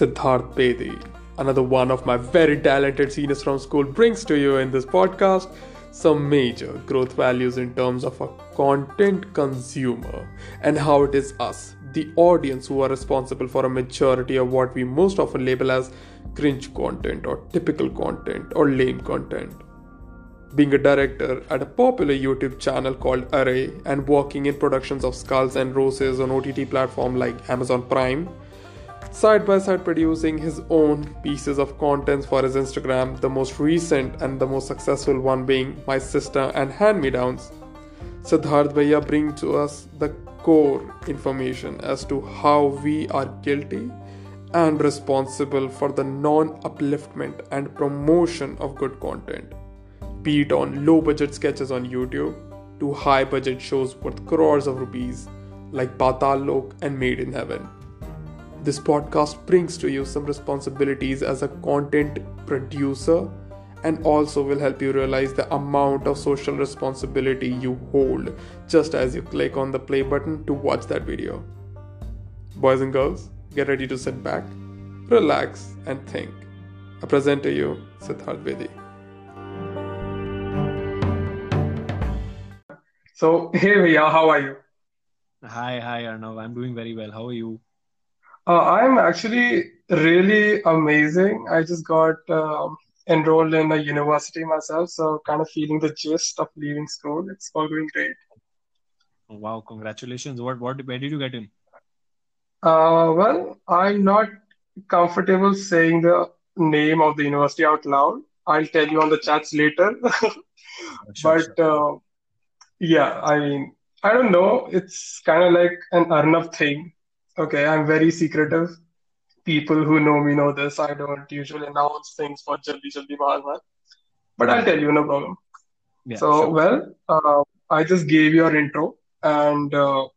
Siddharth Bedi, another one of my very talented seniors from school, brings to you in this podcast some major growth values in terms of a content consumer and how it is us, the audience, who are responsible for a majority of what we most often label as cringe content or typical content or lame content. Being a director at a popular YouTube channel called Arré and working in productions of Skulls and Roses on OTT platform like Amazon Prime, side by side producing his own pieces of contents for his Instagram, the most recent and the most successful one being My Sister and Hand Me Downs. Siddharth Bhaiya bring to us the core information as to how we are guilty and responsible for the non upliftment and promotion of good content, be it on low budget sketches on YouTube to high budget shows worth crores of rupees like Patal Lok and Made in Heaven. This podcast brings to you some responsibilities as a content producer and also will help you realize the amount of social responsibility you hold just as you click on the play button to watch that video. Boys and girls, get ready to sit back, relax, and think. I present to you Siddharth Bedi. So, hey Bhaiya, how are you? Hi, hi Arnav. I'm doing very well. How are you? Uh, I'm actually really amazing. I just got um, enrolled in a university myself, so kind of feeling the gist of leaving school. It's all going great. Wow, congratulations. What what where did you get in? Uh, well, I'm not comfortable saying the name of the university out loud. I'll tell you on the chats later. Sure, But sure. uh, yeah, I mean, I don't know. It's kind of like an Arnav thing. Okay, I'm very secretive. People who know me know this. I don't usually announce things for Jaldi Jaldi Bahar. But I'll tell you, no problem. yeah, So, sure. well, uh, I just gave your intro, and uh,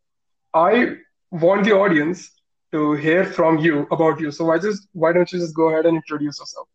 I want the audience to hear from you about you. So, I just why don't you just go ahead and introduce yourself?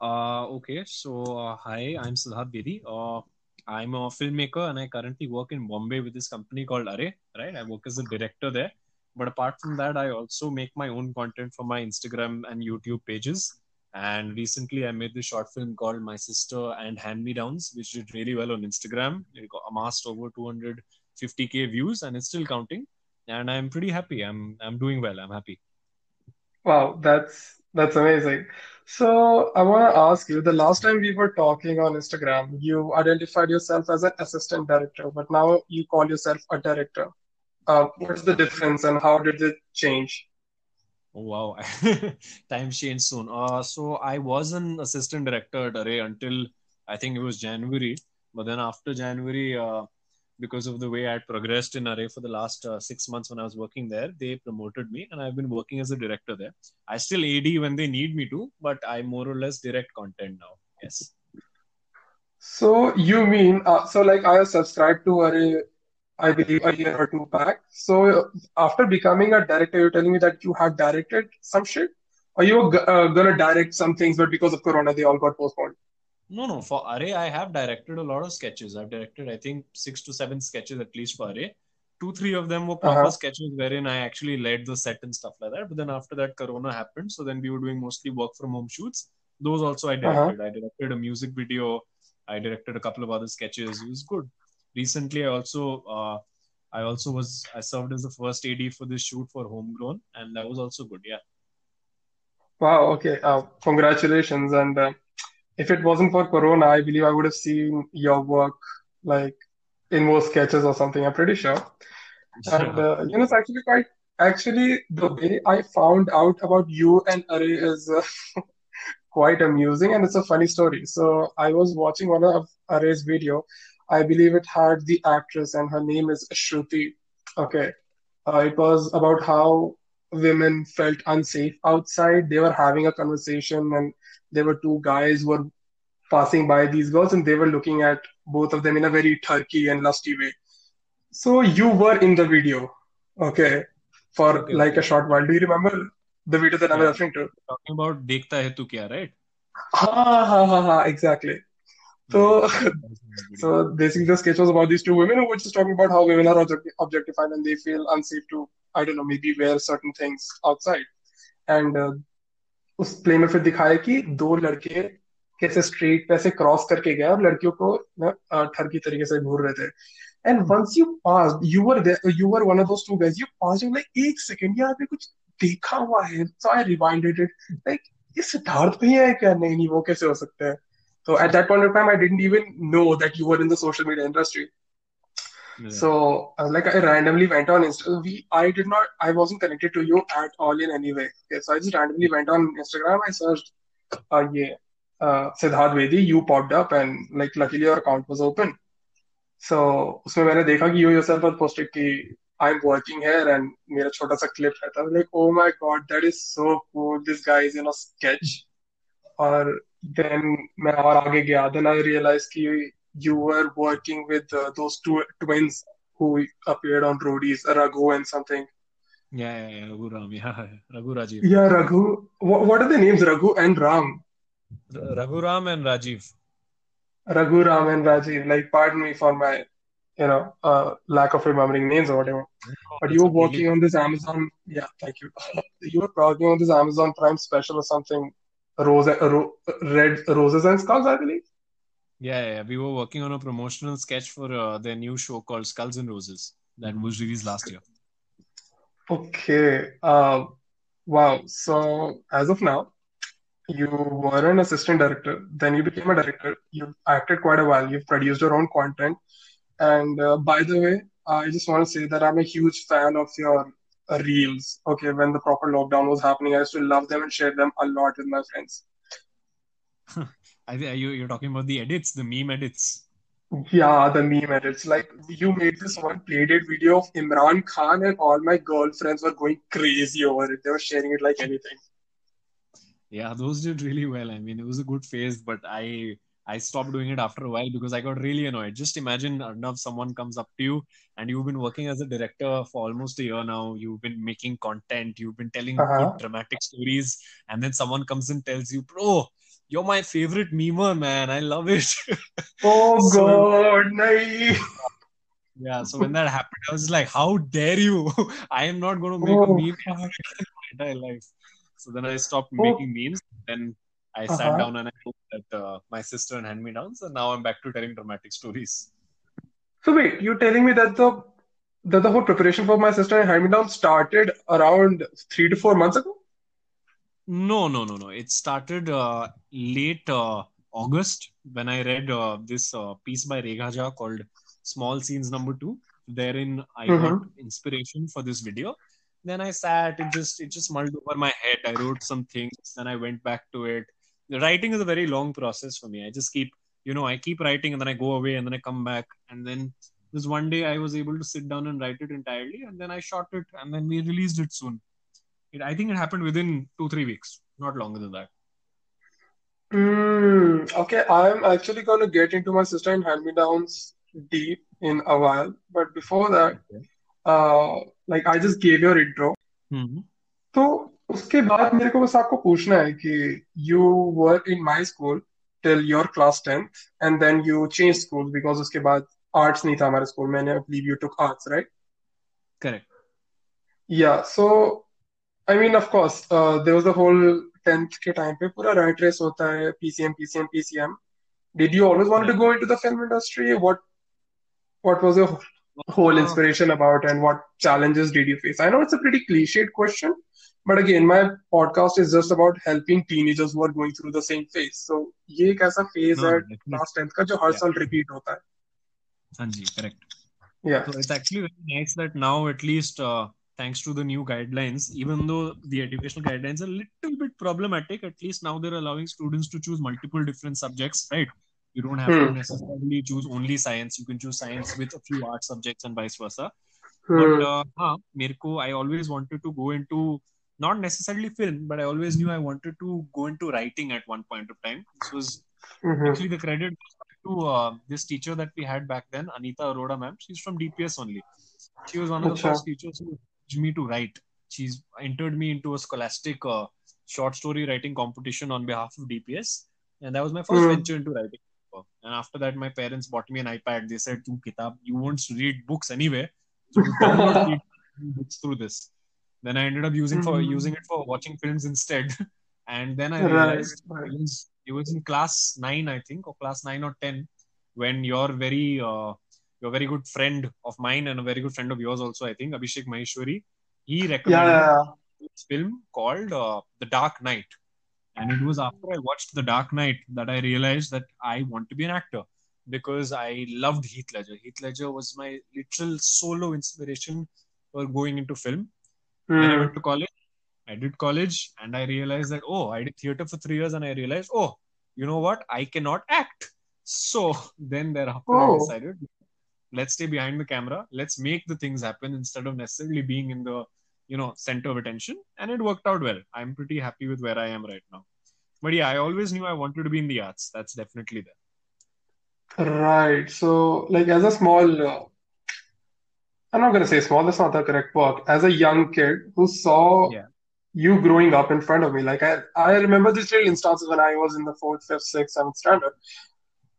Uh, okay, so uh, hi, I'm Siddharth Bedi. Uh, I'm a filmmaker and I currently work in Bombay with this company called Arré, right? I work as a director there. But apart from that, I also make my own content for my Instagram and YouTube pages. And recently, I made this short film called My Sister and Hand Me Downs, which did really well on Instagram. It amassed over 250k views, and it's still counting. And I'm pretty happy. I'm I'm doing well. I'm happy. Wow, that's that's amazing. So, I want to ask you, the last time we were talking on Instagram, you identified yourself as an assistant director, but now you call yourself a director. Uh, what's the difference and how did it change? Oh, wow. Time changed soon. Uh, so I was an assistant director at Arré until I think it was January. But then after January, uh, because of the way I had progressed in Arré for the last uh, six months when I was working there, they promoted me and I've been working as a director there. I still AD when they need me to, but I more or less direct content now. Yes. So, you mean, uh, so like I have subscribed to Arré I believe a year or two back. So after becoming a director, you're telling me that you had directed some shit, or you were g- uh, gonna direct some things, but because of Corona, they all got postponed. No, no. For Arré, I have directed a lot of sketches. I've directed, I think, six to seven sketches at least for Arré. Two, three of them were proper Uh-huh. sketches wherein I actually led the set and stuff like that. But then after that, Corona happened. So then we were doing mostly work from home shoots. Those also I Uh-huh. directed. I directed a music video. I directed a couple of other sketches. It was good. Recently, I also, uh, I also was, I served as the first AD for this shoot for Homegrown, and that was also good. Yeah. Wow. Okay. Uh, congratulations. And uh, if it wasn't for Corona, I believe I would have seen your work like in more sketches or something. I'm pretty sure. And uh, you know, it's actually quite. Actually, the way I found out about you and Arré is uh, quite amusing and it's a funny story. So I was watching one of Arré's video. I believe it had the actress and her name is Shruti. Okay. Uh, it was about how women felt unsafe outside. They were having a conversation and there were two guys who were passing by these girls and they were looking at both of them in a very turkey and lusty way. So you were in the video, okay, for Okay, like okay. a short while. Do you remember the video that I'm Yeah. referring to? Talking about Dekhta Hai Tu Kya, right? Ha ha ha ha, exactly. So, so basically, the sketch was about these two women who were just talking about how women are object- objectified and they feel unsafe to, I don't know, maybe wear certain things outside. And उस play में फिर दिखाया कि दो लड़के कैसे street पे ऐसे क्रॉस करके गए और लड़कियों को ना, अ, ठरकी तरीके से घूर रहे थे and once you pass you were you were one of those two guys you pass you like एक सेकंड यार पे कुछ देखा हुआ है so I rewinded it like ये सिद्धार्थ भैया है क्या नहीं नहीं वो कैसे हो सकता है So at that point of time, I didn't even know that you were in the social media industry. Yeah. So uh, like I randomly went on Instagram. We I did not I wasn't connected to you at all in any way. Okay, so I just randomly went on Instagram. I searched, uh, yeah, uh, Siddharth Bedi. You popped up and like luckily your account was open. So उसमें मैंने देखा कि you yourself had posted कि I'm working here and मेरा छोटा सा clip I was like oh my god that is so cool this guy is in a sketch और then मैं और आगे गया. Then I realized कि you were working with uh, those two twins who appeared on Roadies, Raghu and something. Yeah, yeah, yeah. Raghu Ram. Yeah, yeah. Raghu Rajiv. Yeah, Raghu. What, what are the names? Raghu and Ram. R- Raghu Ram and Rajiv. Raghu, Ram, and Rajiv. Like, pardon me for my, you know, uh, lack of remembering names or whatever. But you were It's working on this Amazon. Yeah, thank you. You were working on this Amazon Prime special or something. Rose, ro, red roses and skulls, I believe. Yeah, yeah. We were working on a promotional sketch for uh, their new show called Skulls and Roses that was released last year. Okay. Uh, wow. So as of now, you were an assistant director, then you became a director. You've acted quite a while. You've produced your own content. And uh, by the way, I just want to say that I'm a huge fan of your reels. Okay, when the proper lockdown was happening, I used to love them and share them a lot with my friends. I think you, you're talking about the edits, the meme edits. Yeah, the meme edits. Like you made this one playdate video of Imran Khan, and all my girlfriends were going crazy over it. They were sharing it like anything. Yeah, those did really well. I mean, it was a good phase, but I I stopped doing it after a while because I got really annoyed. Just imagine, Arnav, someone comes up to you and you've been working as a director for almost a year now. You've been making content, you've been telling Uh-huh. good dramatic stories, and then someone comes and tells you, "Bro, you're my favorite memer, man. I love it." Oh So- God, nahi. Yeah, so when that happened, I was like, how dare you? I am not going to make a Oh, meme God. my entire life. So then I stopped Oh. making memes. Then I sat Uh-huh. down and I looked at uh, my sister and hand me downs, and now I'm back to telling dramatic stories. So wait, you're telling me that the that the whole preparation for my sister and hand me down started around three to four months ago? No, no, no, no. It started uh, late uh, August when I read uh, this uh, piece by Rekha Jha called Small Scenes Number Two. Therein, I got inspiration for this video. Then I sat, it just it just mulled over my head. I wrote some things, then I went back to it. Writing is a very long process for me. I just keep, you know, I keep writing and then I go away and then I come back. And then this one day I was able to sit down and write it entirely, and then I shot it and then we released it soon. It, I think it happened within two, three weeks, not longer than that. Mm, okay, I'm actually going to get into my sister and hand-me-downs deep in a while. But before that, uh, like I just gave your intro. Mm-hmm. तो उसके बाद मेरे को बस आपको पूछना है कि you work in my school till your class tenth and then you change school because उसके बाद आर्ट्स नहीं था हमारे स्कूल में believe you took arts right correct या so I mean of course there was the whole tenth के time पे पूरा राइट रेस होता है PCM PCM PCM did you always wanted to go into the film industry what what was your whole uh, inspiration about and what challenges did you face? I know it's a pretty cliched question but again, my podcast is just about helping teenagers who are going through the same phase. So ये एक ऐसा phase no, है no, definitely. class 10th का जो हर Yeah. साल repeat होता है. Hanji, correct. Yeah. So it's actually very nice that now, at least, uh, thanks to the new guidelines, even though the educational guidelines are a little bit problematic, at least now they're allowing students to choose multiple different subjects, right? You don't have to Hmm. necessarily choose only science. You can choose science with a few art subjects and vice versa. Hmm. But uh, हाँ, मेरे को I always wanted to go into not necessarily film, but I always knew I wanted to go into writing at one point of time. This was Mhm. actually the credit to uh, this teacher that we had back then, Anita Arora ma'am. She's from DPS only. She was one of the first teachers who encouraged me to write. She's entered me into a scholastic uh, short story writing competition on behalf of DPS, and that was my first Hmm. venture into writing. And after that, my parents bought me an iPad. They said, "Tu kitab, you won't read books anyway, so you download read books through this." Then I ended up using for Mhm. using it for watching films instead. And then I realized right. it was, it was in class nine, I think, or class nine or ten, when your very uh, your very good friend of mine and a very good friend of yours also, I think, Abhishek Maheshwari, he recommended yeah, this film called uh, The Dark Knight. And it was after I watched The Dark Knight that I realized that I want to be an actor because I loved Heath Ledger. Heath Ledger was my literal solo inspiration for going into film. Yeah. Then I Hmm. went to college. I did college and I realized that, oh, I did theater for three years and I realized, oh, you know what? I cannot act. So then thereafter I Oh. decided, let's stay behind the camera. Let's make the things happen instead of necessarily being in the, you know, center of attention. And it worked out well. I'm pretty happy with where I am right now. But yeah, I always knew I wanted to be in the arts. That's definitely there. Right. So, like, as a small, uh, I'm not gonna say small, that's not the correct word. As a young kid who saw Yeah. you growing up in front of me, like I, I remember these little instances when I was in the fourth, fifth, sixth, seventh standard,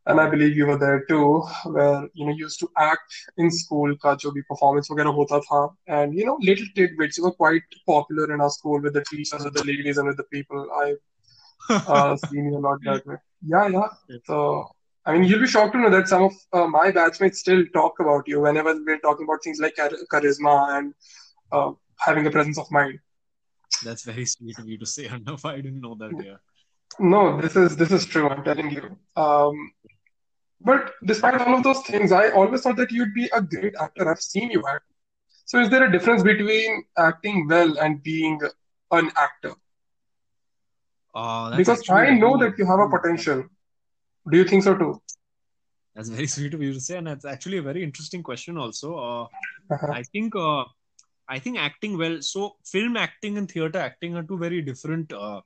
and I believe you were there too, where you know you used to act in school का जो भी performance वगैरह होता था, and you know little tidbits were quite popular in our school with the teachers, with the ladies, and with the people. I uh, seen you a lot that way. Yeah, yeah. So, I mean, you'll be shocked to know that some of uh, my batchmates still talk about you whenever we're talking about things like char- charisma and uh, having a presence of mind. That's very sweet of you to say, Arnav. I didn't know that. Yeah. No, this is this is true. I'm telling you. Um, but despite all of those things, I always thought that you'd be a great actor. I've seen you act. So, is there a difference between acting well and being an actor? Uh, Because I know that you have a potential. Do you think so too? That's very sweet of you to say, and that's actually a very interesting question. Also, uh, Uh-huh. I think uh, I think acting well. So, film acting and theater acting are two very different uh,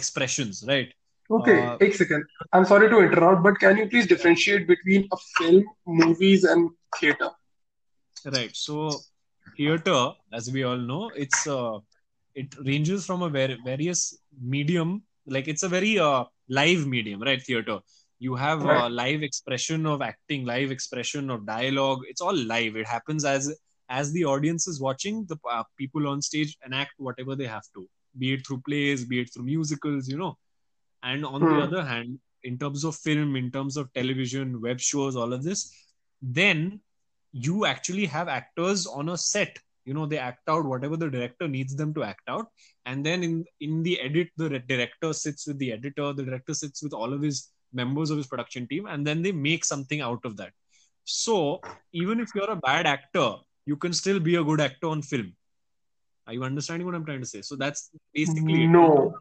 expressions, right? Okay, Uh, एक second. I'm sorry to interrupt, but can you please differentiate between a film, movies, and theater? Right. So, theater, as we all know, it's uh, it ranges from a ver- various medium. Like it's a very uh, live medium, right? Theater. You have Right. live expression of acting, live expression of dialogue. It's all live. It happens as as the audience is watching. The uh, people on stage enact whatever they have to, be it through plays, be it through musicals, you know. And on the Hmm. other hand, in terms of film, in terms of television, web shows, all of this, then you actually have actors on a set you know they act out whatever the director needs them to act out and then in in the edit the re- director sits with the editor the director sits with all of his members of his production team and then they make something out of that. So even if you're a bad actor you can still be a good actor on film. Are you understanding what i'm trying to say? So that's basically No.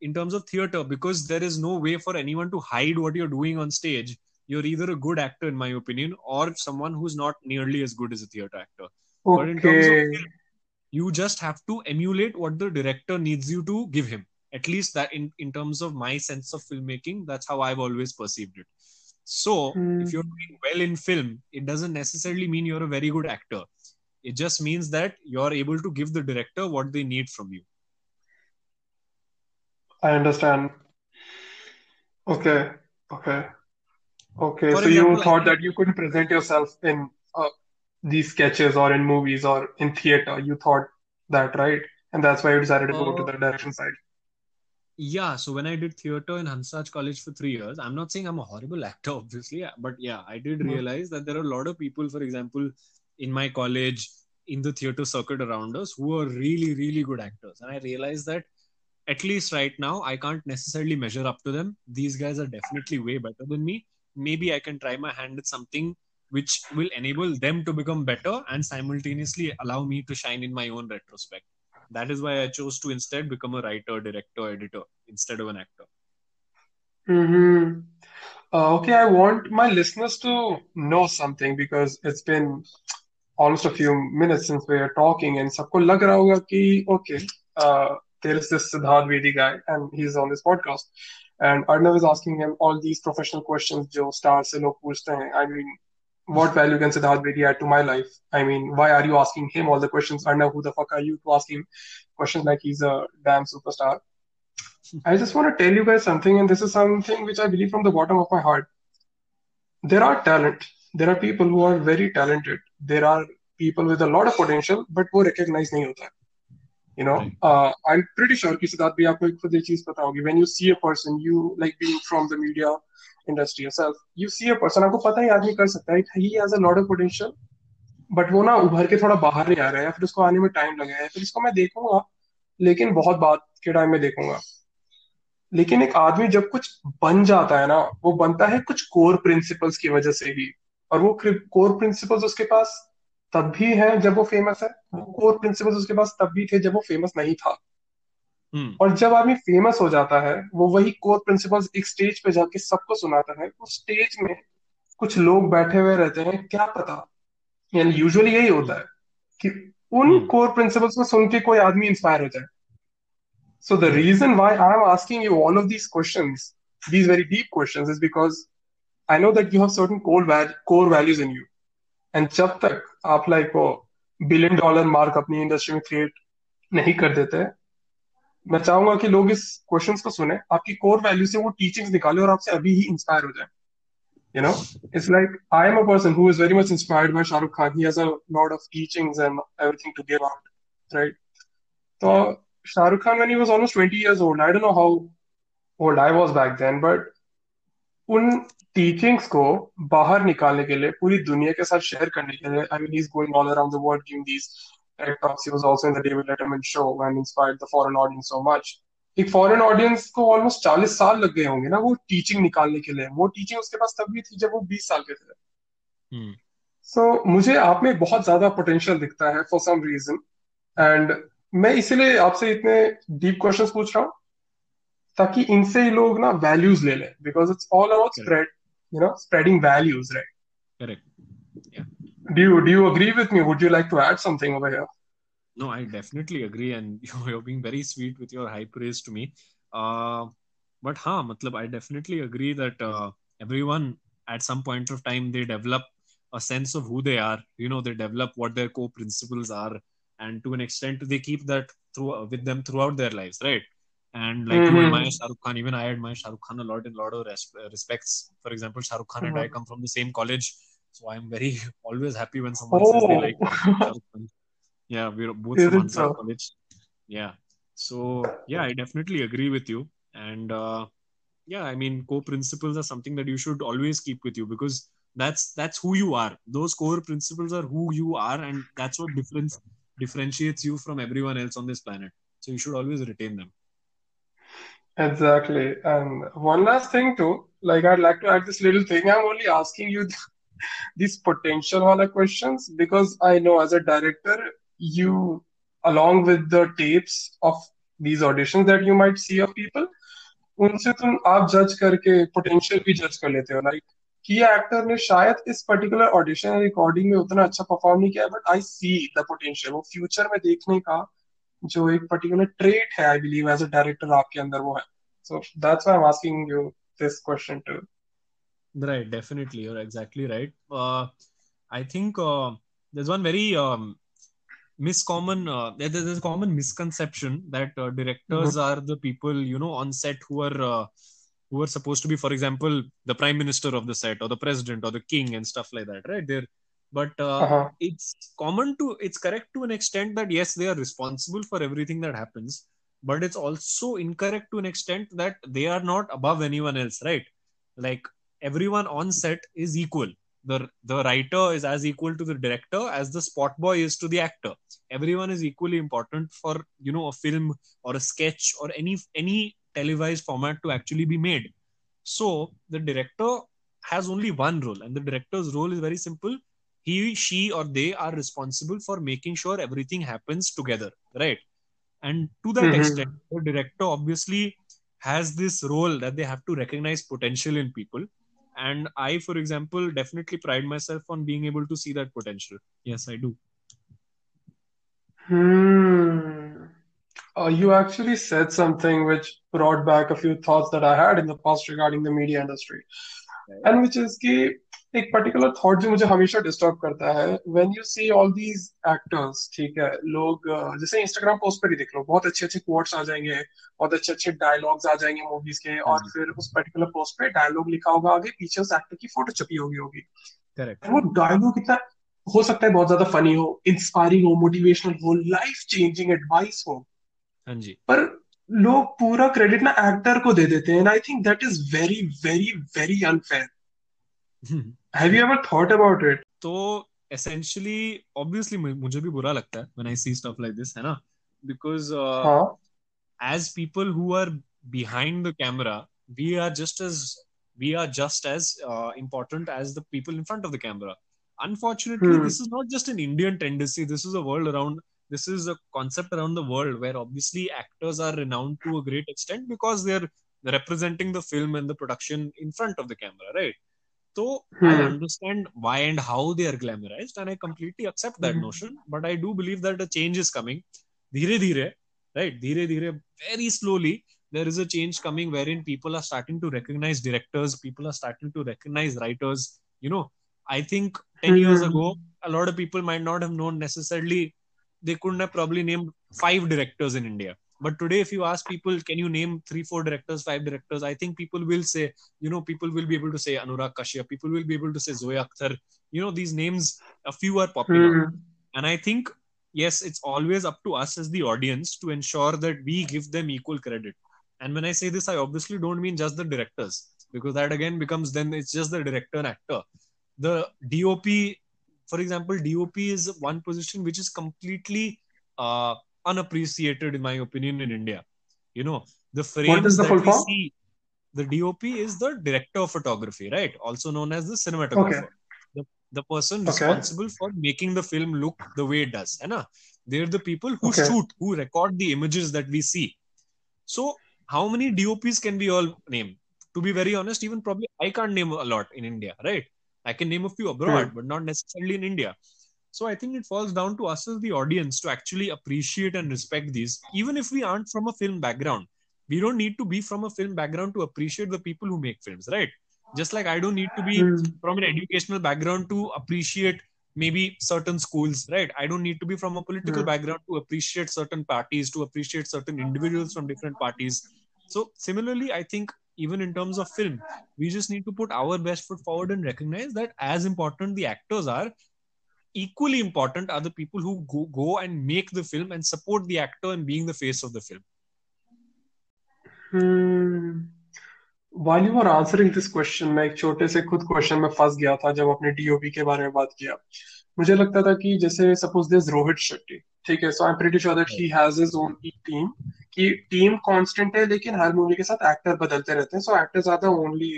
in terms of theater because there is no way for anyone to hide what you're doing on stage you're either a good actor in my opinion or someone who's not nearly as good as a theater actor. But in terms of Okay. film, you just have to emulate what the director needs you to give him at least that in, in terms of my sense of filmmaking that's how i've always perceived it so if you're doing well in film it doesn't necessarily mean you're a very good actor it just means that you're able to give the director what they need from you I understand. Okay. Okay. Okay. For So you example, I thought that you couldn't present yourself in uh, these sketches or in movies or in theater. You thought that, right? And that's why you decided to go to Uh, the direction side. Yeah, so when I did theater in Hansraj College for three years, I'm not saying I'm a horrible actor, obviously, but yeah, I did Mhm. realize that there are a lot of people, for example, in my college, in the theater circuit around us, who are really, really good actors. And I realized that at least right now, I can't necessarily measure up to them. These guys are definitely way better than me. Maybe I can try my hand at something which will enable them to become better and simultaneously allow me to shine in my own retrospect. That is why I chose to instead become a writer, director, editor instead of an actor. Mm-hmm. Uh, okay, I want my listeners to know something because it's been almost a few minutes since we are talking, and सबको लग रहा होगा कि okay, uh, there is this Siddharth Bedi guy, and he's on this podcast, and Arnav is asking him all these professional questions जो stars से लोग पूछते हैं. I mean, what value can Siddharth Vedi add to my life? I mean, why are you asking him all the questions? Arnav, who the fuck are you to ask him questions like he's a damn superstar? I just want to tell you guys something, and this is something which I believe from the bottom of my heart. There are talent. There are people who are very talented. There are people with a lot of potential, but वो recognize नहीं होता है. you know Right. uh, i'm pretty sure कि सिद्धार्थ भी आपको एक खुद ये चीज पता होगी when you see a person you like being from the media industry yourself you see a person, आपको पता है, आदमी कर सकता है he has a lot of potential but वो ना उभर के थोड़ा बाहर नहीं आ रहा है, या फिर उसको आने में टाइम लगेगा या फिर इसको मैं देखूँगा, लेकिन बहुत बाद के टाइम में देखूँगा। लेकिन एक आदमी जब कुछ बन जाता है ना, वो बनता है कुछ कोर प्रिंसिपल्स की वजह से ही, और वो कोर प्रिंसिपल्स उसके पास तब भी है जब वो फ़ेमस है, वो कोर प्रिंसिपल्स उसके पास तब भी थे जब वो फ़ेमस नहीं था। हम्म। और जब आदमी फ़ेमस हो जाता है वो वही कोर प्रिंसिपल्स एक स्टेज पे जाके सबको सुनाता है उस स्टेज में कुछ लोग बैठे हुए रहते हैं क्या पता? यानी यूजुअली यही होता है कि उन हम्म। कोर प्रिंसिपल्स को सुन के कोई आदमी इंस्पायर हो जाए। So the reason why I'm asking you all of these questions, these very deep questions, is because I know that you have certain core val- core values in you. And जब तक आप like वो billion dollar mark अपनी industry में create नहीं कर देते मैं चाहूँगा कि लोग इस क्वेश्चंस को सुने। आपकी कोर वैल्यू से वो टीचिंग्स निकाले और आपसे अभी ही इंस्पायर हो जाए। You know it's like I am a person who is very much inspired by Shahrukh Khan he has a lot of teachings and everything to give out right तो Shahrukh Khan when he was almost 20 years old I don't know how old I was back then but उन teachings को बाहर निकालने के लिए, पूरी दुनिया के साथ शेयर करने के लिए I mean he is going all around the world giving these Talks. He was also in the David Letterman show and inspired the foreign audience so much. एक फॉरेन ऑडियंस को ऑलमोस्ट चालीस साल लग गए होंगे ना वो टीचिंग निकालने के लिए। वो टीचिंग उसके पास तब भी थी जब वो बीस साल के थे। सो so, मुझे आप में बहुत ज़्यादा पोटेंशियल दिखता है फॉर सम रीजन एंड मैं इसीलिए आपसे इतने डीप क्वेश्चंस पूछ रहा हूँ ताकि इनसे ही लोग ना वैल्यूज़ ले लें because it's all about spread you know spreading values right correct. do you do you agree with me? Would you like to add something over here? No, I definitely agree, and you're being very sweet with your high praise to me. Uh, but ha, matlab, I definitely agree that uh, everyone at some point of time they develop a sense of who they are. You know, they develop what their core principles are, and to an extent, they keep that through uh, with them throughout their lives, right? And like mm-hmm. you admire Khan, even I admire Shahrukh Khan a lot in a lot of res- uh, respects. For example, Shahrukh Khan mm-hmm. and I mm-hmm. come from the same college so I'm very always happy when someone says they like Oh. Yeah, we're both Is from Ansar so? College. Yeah. So yeah, I definitely agree with you. And uh, yeah, I mean, core principles are something that you should always keep with you because that's that's who you are. Those core principles are who you are, and that's what difference differentiates you from everyone else on this planet. So you should always retain them. exactly. And one last thing too, like I'd like to add this little thing. I'm only asking you these potential wala questions because I know as a director, you, along with the tapes of these auditions that you might see of people, उनसे तुम आप जज करके potential भी जज कर लेते हो लाइक कि एक्टर ने शायद इस पर्टिकुलर ऑडिशन रिकॉर्डिंग में उतना अच्छा परफॉर्म नहीं किया but I see the potential वो फ्यूचर में देखने का जो एक पर्टिकुलर ट्रेट है I believe as a director आपके अंदर वो है. So that's I am asking you this question to Right, definitely. You're exactly right. Uh, I think uh, there's one very um, miscommon, uh, there's a common misconception that uh, directors are the people, you know, on set who are uh, who are supposed to be, for example, the prime minister of the set or the president or the king and stuff like that, right? They're, but uh, uh-huh. it's common to, it's correct to an extent that yes, they are responsible for everything that happens, but it's also incorrect to an extent that they are not above anyone else, right? Like everyone on set is equal. The the writer is as equal to the director as the spot boy is to the actor. Everyone is equally important for you know a film or a sketch or any any televised format to actually be made. So the director has only one role, and the director's role is very simple. He, she, or they are responsible for making sure everything happens together, right? And to that Mhm. extent, the director obviously has this role that they have to recognize potential in people. And I, for example, definitely pride myself on being able to see that potential. Yes, I do. Hmm. Uh, you actually said something which brought back a few thoughts that I had in the past regarding the media industry. And which is कि एक particular thought जो मुझे हमेशा disturb करता है when you see all these actors ठीक है लोग जैसे इंस्टाग्राम पोस्ट पर ही देख लो बहुत अच्छे अच्छे कोट्स आ जाएँगे बहुत अच्छे अच्छे डायलॉग्स आ जाएँगे मूवीज़ के और हम्म। फिर उस पर्टिकुलर पोस्ट पे डायलॉग लिखा होगा आगे पीछे उस एक्टर की फ़ोटो छपी होगी होगी। Correct. वो डायलॉग इतना हो सकता है बहुत ज़्यादा फनी हो इंस्पायरिंग हो मोटिवेशनल हो लाइफ चेंजिंग एडवाइस हो। हाँ जी। पर लोग पूरा क्रेडिट ना एक्टर को दे देते हैं I think that is very very very unfair have you ever thought about it तो एसेंशियली ऑब्वियसली मुझे भी बुरा लगता है when I see stuff like this है ना because as people who are behind the camera we are just as we are just as uh, important as the people in front of the camera unfortunately hmm. this is not just an indian tendency this is a world around this is a concept around the world where obviously actors are renowned to a great extent because they're representing the film and the production in front of the camera right So hmm. I understand why and how they are glamorized, and I completely accept that hmm. notion. But I do believe that a change is coming. Dhire, right? Dhire, very slowly, there is a change coming wherein people are starting to recognize directors, people are starting to recognize writers. You know, I think 10 hmm. years ago, a lot of people might not have known necessarily, they couldn't have probably named five directors in India but today, if you ask people, can you name three, four directors, five directors? I think people will say, you know, people will be able to say Anurag Kashyap. People will be able to say Zoya Akhtar. You know, these names, a few are popular. Mm. And I think, yes, it's always up to us as the audience to ensure that we give them equal credit. And when I say this, I obviously don't mean just the directors, because that again becomes then it's just the director and actor. The DOP, for example, DOP is one position which is completely uh, unappreciated, in my opinion, in India. You know, the frames that we form? see, the DOP is the director of photography, right? Also known as the cinematographer. Okay. The, the person okay. responsible for making the film look the way it does. Right? They're the people who okay. shoot, who record the images that we see. So, how many DOPs can we all name? To be very honest, even probably I can't name a lot in India, right? I can name a few abroad, hmm. but not necessarily in India. So I think it falls down to us as the audience to actually appreciate and respect these, even if we aren't from a film background. We don't need to be from a film background to appreciate the people who make films, right? Just like I don't need to be mm. from an educational background to appreciate maybe certain schools, right? I don't need to be from a political mm. background to appreciate certain parties, to appreciate certain individuals from different parties. So similarly, I think even in terms of film, we just need to put our best foot forward and recognize that as important the actors are, equally important are the people who go, go and make the film and support the actor and being the face of the film. Hmm. While you were answering this question, मैं एक छोटे से खुद question में फंस गया था जब अपने डीओपी के बारे में बात किया मुझे लगता था कि जैसे सपोज़ दिस रोहित शेट्टी ठीक है so I am pretty sure that he has his own team कि टीम कांस्टेंट है लेकिन हर मूवी के साथ एक्टर बदलते रहते हैं so actors are the only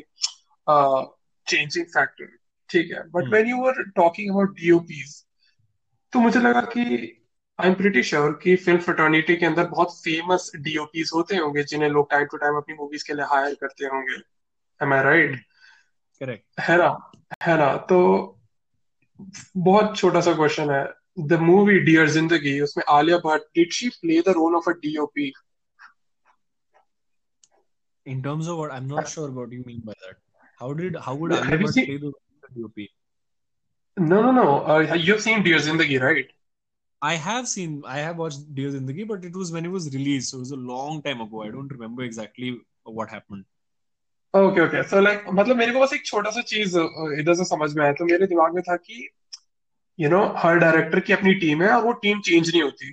changing factor ठीक है। But when you are talking about DOPs तो मुझे लगा कि आई एम प्रिटी श्योर कि फ़िल्म फ्रेटर्निटी के अंदर बहुत फ़ेमस डीओपीज होते होंगे जिन्हें लोग टाइम टू टाइम अपनी मूवीज़ के लिए हायर करते होंगे। एम आई राइट करेक्ट है ना है ना तो बहुत छोटा सा क्वेश्चन है। द मूवी डियर ज़िंदगी उसमें Alia Bhatt did she play the role of a DOP in terms of what i'm not sure what you mean by that. How did how would Alia Bhatt play the DOP. No, no, no. Uh, you've seen Dear Zindagi, right? I have seen, I have watched Dear Zindagi, but it was when it was released. So it was a long time ago. I don't remember exactly what happened. Okay okay so like मतलब मेरे को बस एक छोटा सा चीज़ इधर से समझ में आया तो मेरे दिमाग में था कि यू नो हर डायरेक्टर की अपनी टीम है और वो टीम चेंज नहीं होती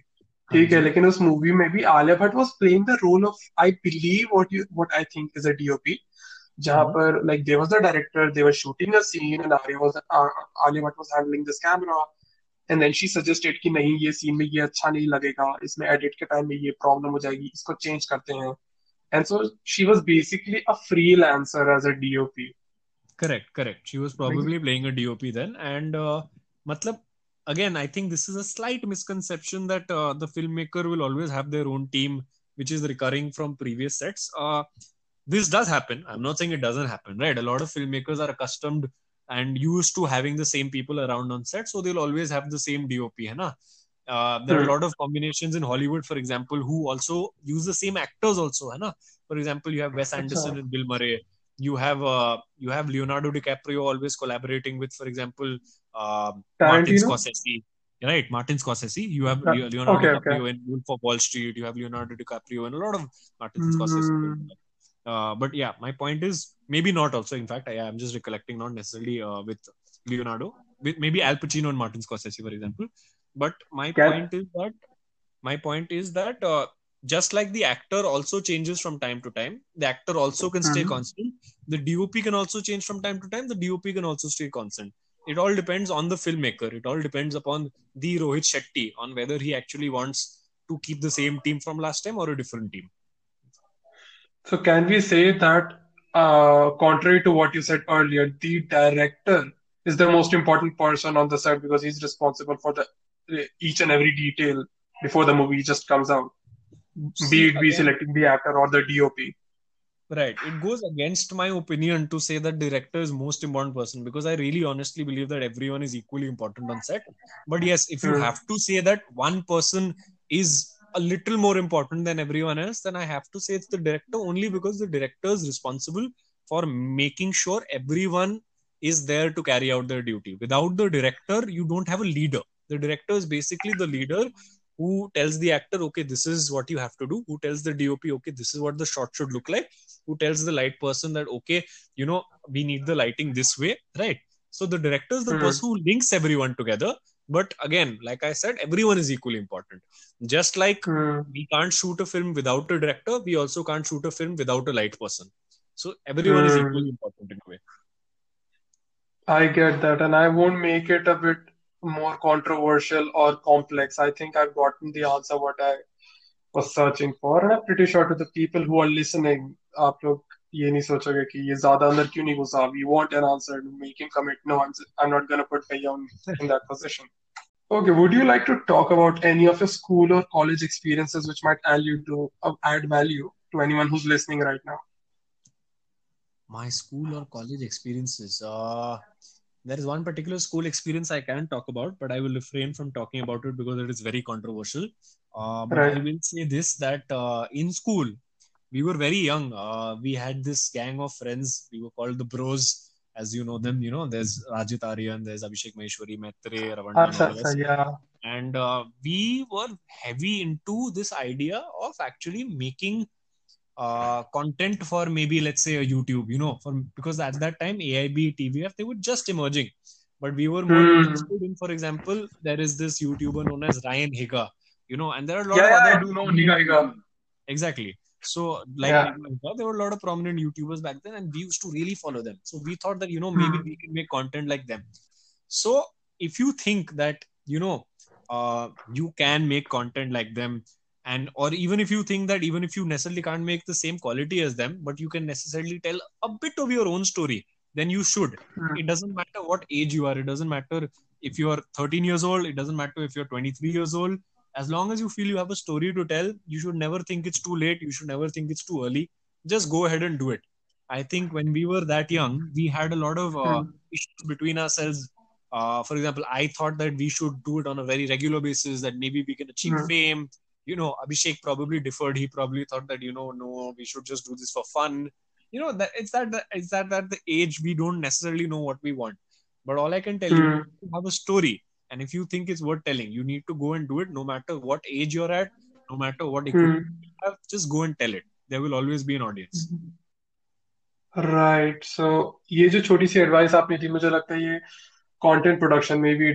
ठीक है लेकिन उस मूवी में भी Alia Bhatt was playing the role of I believe what you what I think is a DOP जहाँ पर like there was the director they were shooting a scene and Arya handling this camera and then she suggested कि नहीं ये scene में ये अच्छा नहीं लगेगा इसमें एडिट के टाइम में ये प्रॉब्लम हो जाएगी इसको चेंज करते हैं। And so she was basically a freelancer as a DOP correct correct she was probably playing a DOP then and मतलब again I think this is a slight misconception that the film maker will always have their own team which is recurring from previous sets this does happen. I'm not saying it doesn't happen, right? A lot of filmmakers are accustomed and used to having the same people around on set, so they'll always have the same DOP. Hai na? Uh, there are a hmm. lot of combinations in Hollywood, for example, who also use the same actors also. Hai na? For example, you have Wes Anderson and Bill Murray. You have uh, you have Leonardo DiCaprio always collaborating with, for example, uh, Martin Scorsese. Right, Martin Scorsese. You have Leonardo okay, DiCaprio okay. in Wolf of Wall Street. You have Leonardo DiCaprio and a lot of Martin mm-hmm. Scorsese. Uh, but yeah, my point is maybe not also. In fact, I am just recollecting not necessarily uh, with Leonardo, with maybe Al Pacino and Martin Scorsese, for example. But my point is that my point is that uh, just like the actor also changes from time to time the actor also can stay Mhm. constant. The dop can also change from time to time. The dop can also stay constant. It all depends on the filmmaker. It all depends upon the rohit shetty on whether he actually wants to keep the same team from last time or a different team So can we say that, uh, contrary to what you said earlier, the director is the most important person on the set because he's responsible for the each and every detail before the movie just comes out, be it be again- selecting the actor or the DOP. Right. It goes against my opinion to say that director is most important person because I really honestly believe that everyone is equally important on set. But yes, if you Hmm. have to say that one person is a little more important than everyone else, then I have to say it's the director only because the director is responsible for making sure everyone is there to carry out their duty. Without the director, you don't have a leader. The director is basically the leader who tells the actor, okay, this is what you have to do, who tells the DOP, okay, this is what the shot should look like, who tells the light person that, okay, you know, we need the lighting this way, right? So the director is the Hmm. person who links everyone together But again, like I said, everyone is equally important. Just like Hmm. we can't shoot a film without a director, we also can't shoot a film without a light person. So everyone is Hmm. equally important in a way. I get that, and I won't make it a bit more controversial or complex. I think I've gotten the answer what I was searching for, and I'm pretty sure to the people who are listening, आप लोग ये नहीं सोचोगे कि ये ज्यादा अंदर क्यों नहीं घुसा. We want an answer to make him commit. No, I'm I'm not gonna put Bhaiya on in that position. Okay, would you like to talk about any of your school or college experiences which might add you to uh, add value to anyone who's listening right now? my school or college experiences uh, there is one particular school experience i can talk about but i will refrain from talking about it because it is very controversial uh, but Right. i will say this that uh, in school we were very young uh, we had this gang of friends we were called the bros as you know them you know there's rajit aryan there's abhishek maheshwari maitre ravanna and Acha, all of acha, us yeah. and uh, we were heavy into this idea of actually making uh, content for maybe let's say a YouTube, you know, for because at that time AIB, TVF, they were just emerging. But we were more Hmm. interested in, for example, there is this YouTuber known as Ryan Higa, you know, and there are a lot Yeah, of yeah, other I do know Niga Higa. Exactly. So, like Yeah. There were a lot of prominent YouTubers back then, and we used to really follow them. So we thought that you know maybe Hmm. we can make content like them. So if you think that you know uh, you can make content like them, and or even if you think that even if you necessarily can't make the same quality as them, but you can necessarily tell a bit of your own story, then you should. Hmm. It doesn't matter what age you are. It doesn't matter if you are 13 years old. It doesn't matter if you're 23 years old as long as you feel you have a story to tell you should never think it's too late you should never think it's too early. Just go ahead and do it. I think when we were that young we had a lot of uh, Hmm. issues between ourselves. Uh, for example i thought that we should do it on a very regular basis that maybe we can achieve Hmm. fame. You know abhishek probably differed he probably thought that you know no we should just do this for fun. You know that it's that the, it's that that the age we don't necessarily know what we want. But all i can tell you Hmm. you have a story and if you think it's worth telling you need to go and do it no matter what age you're at no matter what equipment Hmm. you have just go and tell it there will always be an audience right so ये जो छोटी सी advice आपने दी मुझे लगता है ये content production में भी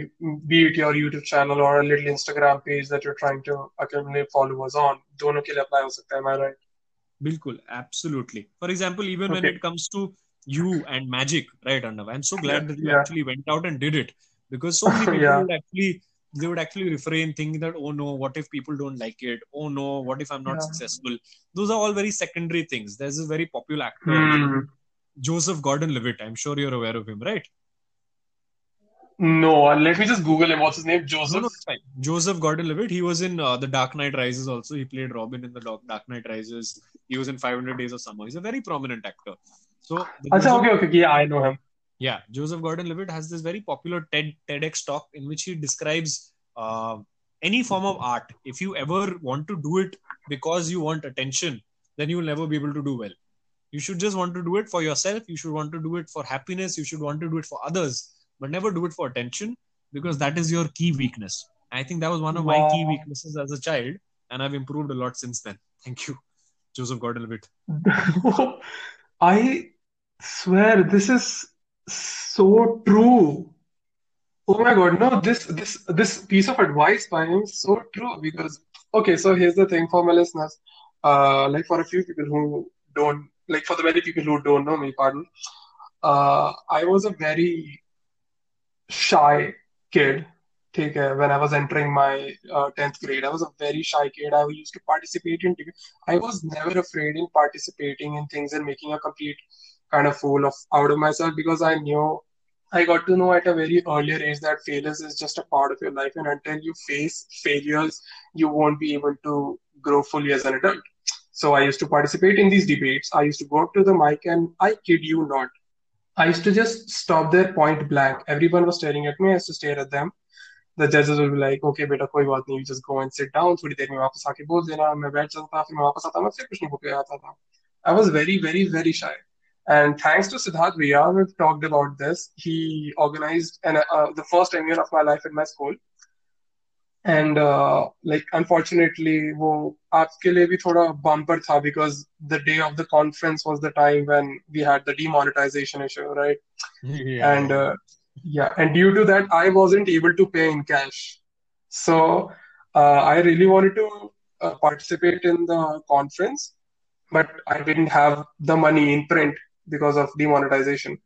be it your YouTube channel और little Instagram page that you are trying to accumulate followers on दोनों के लिए अप्लाई हो सकता है am I right Bilkul, absolutely. For example, even when Okay. it comes to you and magic, right, Arnav? I'm so glad Yeah, that you yeah. actually went out and did it because so many people Yeah. would actually they would actually refrain, thinking that oh no, what if people don't like it? Oh no, what if I'm not Yeah. successful? Those are all very secondary things. There's this very popular actor, Hmm. Joseph Gordon-Levitt. I'm sure you're aware of him, right? No, let me just Google him. What's his name? Joseph. no, fine. Joseph Gordon-Levitt. He was in uh, the Dark Knight Rises. Also, he played Robin in the Dark Knight Rises. He was in 500 Days of Summer. He's a very prominent actor. So, Acha, Joseph- okay, okay. Yeah, I know him. Yeah, Joseph Gordon-Levitt has this very popular TED TEDx talk in which he describes uh, any form of art. If you ever want to do it because you want attention, then you will never be able to do well. You should just want to do it for yourself. You should want to do it for happiness. You should want to do it for others, but never do it for attention because that is your key weakness. I think that was one of my key weaknesses as a child, and I've improved a lot since then. Thank you, Joseph Gordon-Levitt. I swear this is so true. Oh my God, no, this this this piece of advice by him is so true because okay, so here's the thing for my listeners, uh, like for a few people who don't like for the many people who don't know me, pardon, uh, I was a very shy kid. Take when I was entering my uh, tenth grade, I was a very shy kid. I used to participate in. I was never afraid in participating in things and making a complete kind of fool of out of myself because I knew I got to know at a very earlier age that failures is just a part of your life, and until you face failures, you won't be able to grow fully as an adult. So I used to participate in these debates. I used to go up to the mic, and I kid you not, I used to just stop there point blank. Everyone was staring at me. I used to stare at them. The judges will be like, okay, beta, koi baat nahi. You just go and sit down. थोड़ी देर में वापस आके बोल देना. मैं बैठ जाता था. फिर मैं वापस आता. मैं फिर कुछ नहीं बोल के आता था. I was very, very, very shy. And thanks to Siddharth Via, we've talked about this. He organized an, uh, the first reunion of my life in my school. And uh, like unfortunately, वो आपके लिए भी थोड़ा bumper था because the day of the conference was the time when we had the demonetization issue, right? Yeah. And uh, yeah, and due to that, I wasn't able to pay in cash. So uh, I really wanted to uh, participate in the conference, but I didn't have the money in print because of demonetisation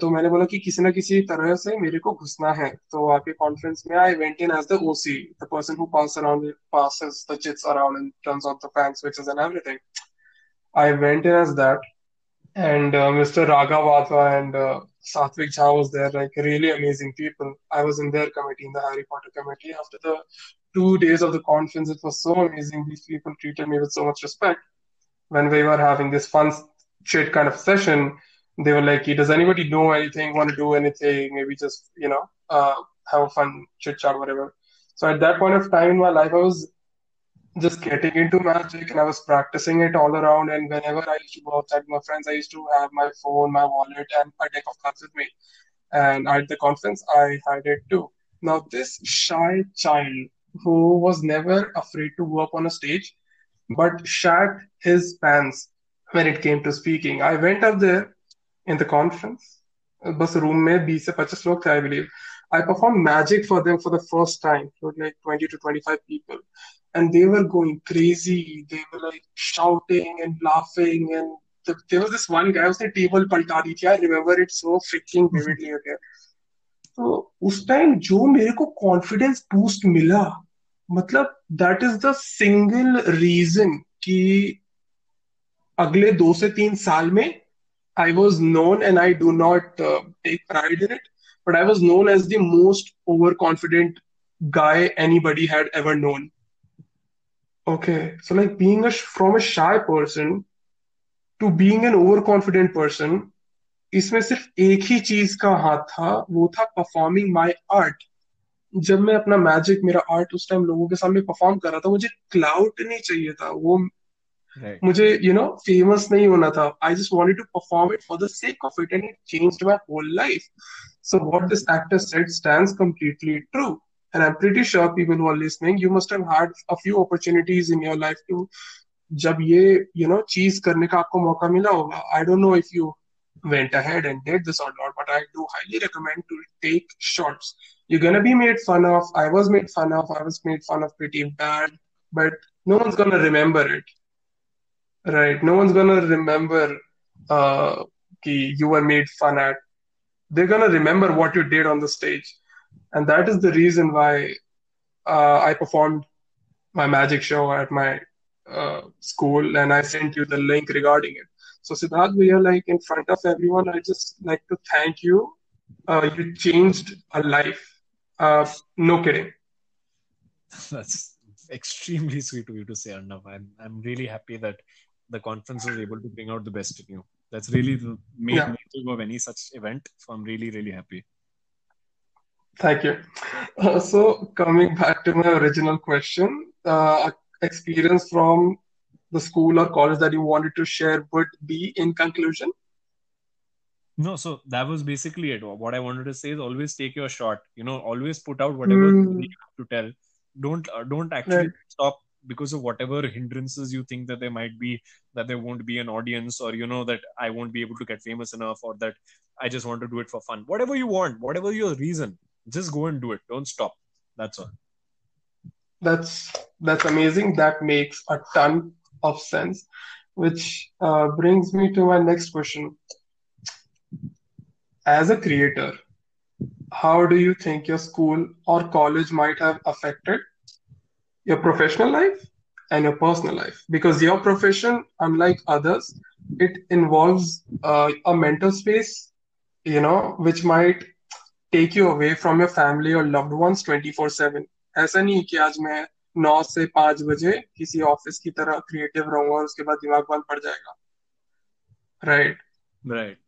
तो मैंने बोला कि किसी ना किसी तरह से मेरे को घुसना है तो आके कॉन्फ्रेंस में I went in as the OC the person who pass around passes the chits around and turns on the fan switches and everything i went in as that and uh, mr raga Vatva and uh, Satvik Jha was there, like really amazing people. I was in their committee, in the Harry Potter committee. After the two days of the conference, it was so amazing. These people treated me with so much respect. When we were having this fun chit kind of session, they were like, "Does anybody know anything? Want to do anything? Maybe just you know uh, have a fun chit chat, whatever." So at that point of time in my life, I was just getting into magic and I was practicing it all around. And whenever I used to go outside with my friends, I used to have my phone, my wallet, and a deck of cards with me. And at the conference, I had it too. Now, this shy child who was never afraid to go up on a stage, but shat his pants when it came to speaking. I went up there in the conference. बस room में 20 से 25 लोग थे I believe. I performed magic for them for the first time. for like 20 to 25 people. And they were going crazy. They were like shouting and laughing. And the, there was this one guy, उसने table पलटा दी थी. I remember it so freaking vividly. Okay. तो उस time जो मेरे को confidence boost मिला मतलब that is the single reason कि अगले दो से तीन साल में I was known and I do not take pride in it but I was known as the most over confident guy anybody had ever known okay so like being from a shy person to being an over confident person इसमें सिर्फ़ एक ही चीज़ का हाथ था, वो था performing my art जब मैं अपना मैजिक मेरा आर्ट उस टाइम लोगों के सामने परफॉर्म कर रहा था, मुझे क्लाउड नहीं चाहिए था, वो Right. मुझे यू नो फेमस नहीं होना था I just wanted to perform it for the sake of it and it changed my whole life so what this actor said stands completely true and i'm pretty sure people who are listening you must have had a few opportunities in your life to जब ये you know चीज करने का आपको मौका मिला होगा I don't know if you went ahead and did this or not but I do highly recommend to take shots you're gonna be made fun of I was made fun of I was made fun of pretty bad but no one's gonna remember it Right. No one's gonna remember uh, ki you were made fun at. They're gonna remember what you did on the stage, and that is the reason why uh, I performed my magic show at my uh, school, and I sent you the link regarding it. So Siddharth, we are like in front of everyone. I just like to thank you. Uh, you changed a life. Uh, no kidding. That's extremely sweet of you to say, Arnav. I'm I'm really happy that the conference was able to bring out the best in you. That's really the main Yeah. motive of any such event. So I'm really, really happy. Thank you. Uh, so coming back to my original question, uh, experience from the school or college that you wanted to share would be in conclusion. No, so that was basically it. What I wanted to say is always take your shot. You know, always put out whatever Hmm. you have to tell. Don't uh, don't actually Right. stop because of whatever hindrances you think that there might be, that there won't be an audience, or you know that I won't be able to get famous enough, or that I just want to do it for fun. Whatever you want, whatever your reason, just go and do it. Don't stop. That's all. That's that's amazing. That makes a ton of sense. Which uh, brings me to my next question. As a creator, how do you think your school or college might have affected your professional life and your personal life? Because your profession, unlike others, it involves uh, a mental space, you know, which might take you away from your family or loved ones 24/7 ऐसा नहीं है कि आज मैं नौ से पांच बजे किसी ऑफिस की तरह क्रिएटिव रहूंगा और उसके बाद दिमाग बंद पड़ जाएगा right Right.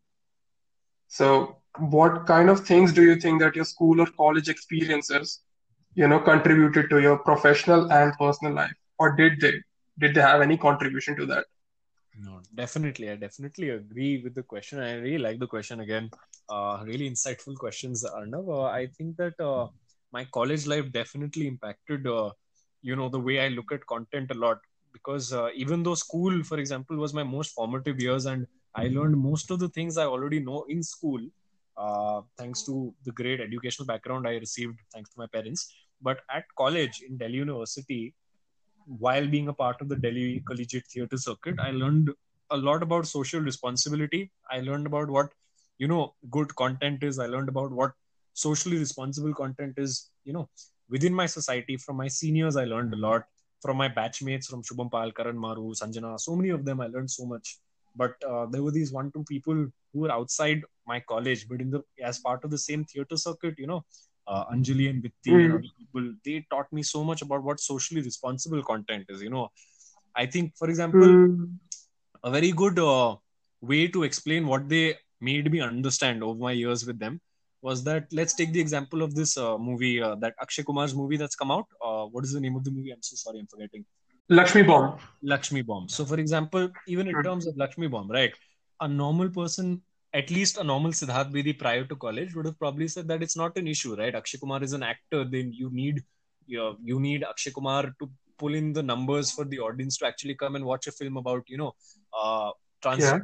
So, what kind of things do you think that your school or college experiences, you know, contributed to your professional and personal life, or did they? Did they have any contribution to that? No, definitely. I definitely agree with the question. I really like the question again. Uh, really insightful questions, Arnav. Uh, I think that uh, my college life definitely impacted, uh, you know, the way I look at content a lot. Because uh, even though school, for example, was my most formative years, and I learned most of the things I already know in school, uh, thanks to the great educational background I received, thanks to my parents. But at college in Delhi University, while being a part of the Delhi Collegiate Theatre Circuit, I learned a lot about social responsibility. I learned about what you know good content is. I learned about what socially responsible content is. You know, within my society, from my seniors, I learned a lot. From my batchmates, from Shubham Pal, Karan Maru, Sanjana, so many of them, I learned so much. But uh, there were these one two people who were outside my college, but in the as part of the same theatre circuit, you know, uh, Anjali and Vitti and Mm. other people, they taught me so much about what socially responsible content is. You know, I think, for example, Hmm. a very good uh, way to explain what they made me understand over my years with them was that let's take the example of this uh, movie, uh, that Akshay Kumar's movie that's come out. Uh, what is the name of the movie? I'm so sorry, I'm forgetting. Lakshmi Bomb. Lakshmi Bomb. So, for example, even in Hmm. terms of Lakshmi Bomb, right? A normal person, at least a normal Siddharth Bedi prior to college, would have probably said that it's not an issue, right? Akshay Kumar is an actor. Then you need you, know, you need Akshay Kumar to pull in the numbers for the audience to actually come and watch a film about you know uh, trans. Yeah.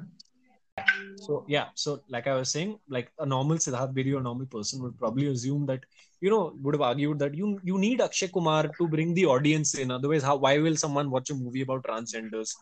So yeah, so like I was saying, like a normal Siddharth Bedi or normal person would probably assume that you know would have argued that you you need Akshay Kumar to bring the audience in. Otherwise, how why will someone watch a movie about transgenders?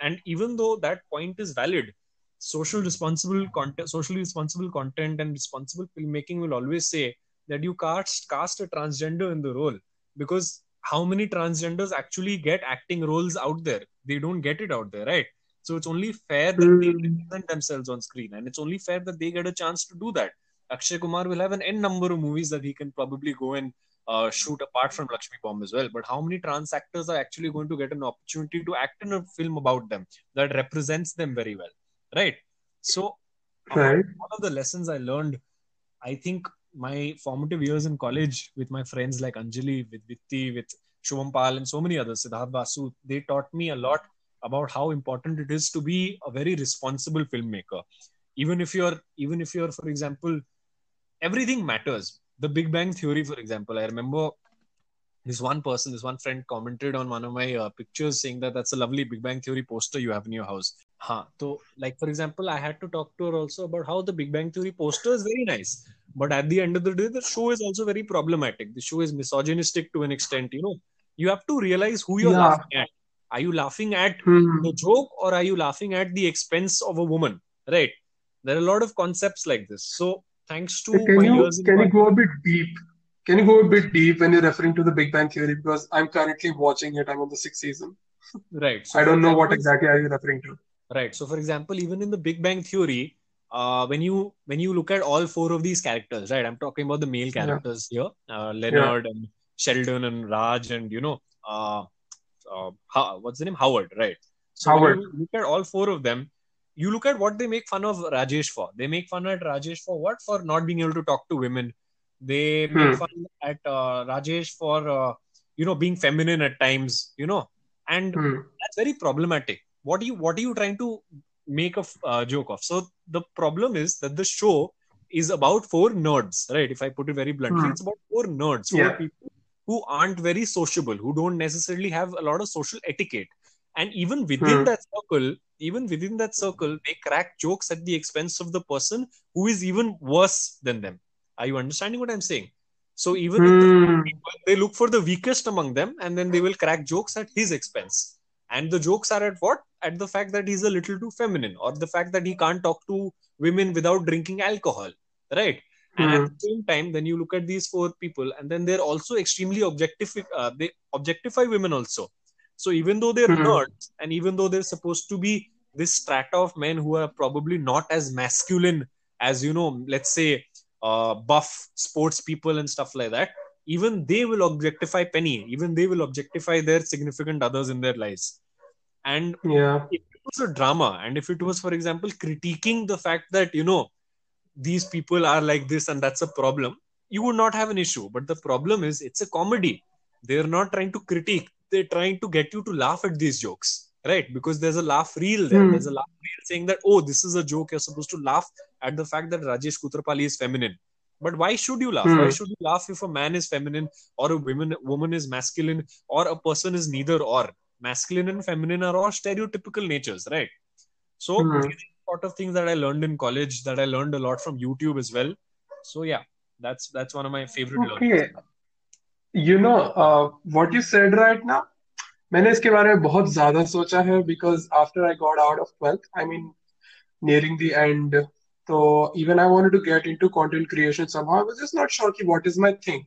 And even though that point is valid, social responsible content, socially responsible content, and responsible filmmaking will always say that you cast cast a transgender in the role because how many transgenders actually get acting roles out there? They don't get it out there, right? So it's only fair that they Hmm. represent themselves on screen, and it's only fair that they get a chance to do that. Akshay Kumar will have an n number of movies that he can probably go and uh, shoot apart from Lakshmi Bomb as well. But how many trans actors are actually going to get an opportunity to act in a film about them that represents them very well, right? So Right. one of the lessons I learned, I think my formative years in college with my friends like Anjali, with Vitti, with Shubham Pal, and so many others, Siddharth Basu, they taught me a lot about how important it is to be a very responsible filmmaker. Even if you're, even if you're, for example, everything matters. The Big Bang Theory, for example, I remember this one person, this one friend commented on one of my uh, pictures saying that that's a lovely Big Bang Theory poster you have in your house. Huh. So, like for example, I had to talk to her also about how the Big Bang Theory poster is very nice, but at the end of the day, the show is also very problematic. The show is misogynistic to an extent. You know, you have to realize who you're Yeah. laughing at. Are you laughing at Hmm. the joke or are you laughing at the expense of a woman? Right. There are a lot of concepts like this. So, thanks to Can you can you go a bit deep? Can you go a bit deep when you're referring to the Big Bang Theory? Because I'm currently watching it. I'm on the sixth season. right. So I don't know what exactly are you referring to. Right. So, for example, even in the Big Bang Theory, uh, when you when you look at all four of these characters, right? I'm talking about the male Yeah. characters here, uh, Leonard and Sheldon and Raj and you know, uh, uh, what's the name? Howard, right? So Howard. look at all four of them, you look at what they make fun of Rajesh for. They make fun at Rajesh for what? For not being able to talk to women. They make Hmm. fun at uh, Rajesh for uh, you know being feminine at times. You know, and Hmm. that's very problematic. What are you What are you trying to make a uh, joke of? So the problem is that the show is about four nerds, right? If I put it very bluntly, Hmm. it's about four nerds, four Yeah. people who aren't very sociable, who don't necessarily have a lot of social etiquette. And even within Hmm. that circle, even within that circle, they crack jokes at the expense of the person who is even worse than them. Are you understanding what I'm saying? So even Hmm. people, they look for the weakest among them and then they will crack jokes at his expense. And the jokes are at what? At the fact that he's a little too feminine or the fact that he can't talk to women without drinking alcohol. Right. And Hmm. at the same time, then you look at these four people, and then they're also extremely objectif- uh, they objectify women also. So even though they're Hmm. nerds, and even though they're supposed to be this strata of men who are probably not as masculine as you know, let's say uh, buff sports people and stuff like that, even they will objectify Penny. Even they will objectify their significant others in their lives. And Yeah. if it was a drama, and if it was, for example, critiquing the fact that you know these people are like this and that's a problem, you would not have an issue. But the problem is, it's a comedy. They're not trying to critique. They're trying to get you to laugh at these jokes, right? Because there's a laugh reel there. Hmm. There's a laugh reel saying that, oh, this is a joke. You're supposed to laugh at the fact that Rajesh Koothrappali is feminine But why should you laugh? Hmm. Why should you laugh if a man is feminine or a woman woman is masculine or a person is neither or? Masculine and feminine are all stereotypical natures, right? So Hmm. these are sort of things that I learned in college that I learned a lot from YouTube as well. So yeah, that's that's one of my favorite learnings. Okay. You know, uh, what you said right now, मैंने इसके बारे में बहुत ज्यादा सोचा है because after I got out of 12th, I mean, nearing the end, so even I wanted to get into content creation somehow. I was just not sure ki what is my thing.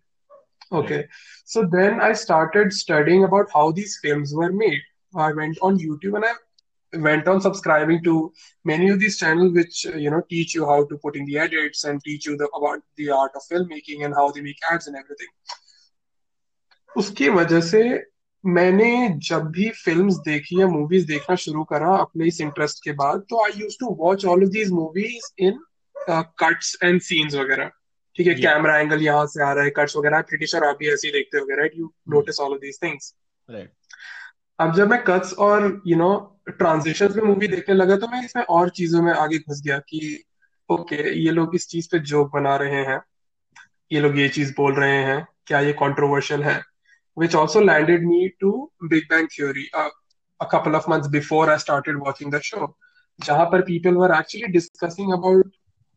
Okay. So then I started studying about how these films were made. I went on YouTube and I went on subscribing to many of these channels which uh, you know teach you how to put in the edits and teach you the, about the art of filmmaking and how they make ads and everything. उसकी वजह से मैंने जब भी films देखी या movies देखना शुरू करा अपने इस इंटरेस्ट के बाद तो I used to watch all of these movies in cuts and scenes वगैरह। ठीक है कैमरा एंगल यहाँ से आ रहा है कट्स वगैरह। प्रीटी श्योर आप भी ऐसे ही देखते होगे right you notice all of these things. अब जब मैं कट्स और यू नो ट्रांजिशन में मूवी देखने लगा तो मैं इसमें और चीज़ों में आगे घुस गया कि ओके okay, ये लोग इस चीज़ पे जोक बना रहे हैं। ये लोग ये चीज़ बोल रहे हैं। क्या ये कंट्रोवर्शियल है? Which also landed me to Big Bang Theory uh, a couple of months before I started watching the show जहाँ पर people were actually discussing about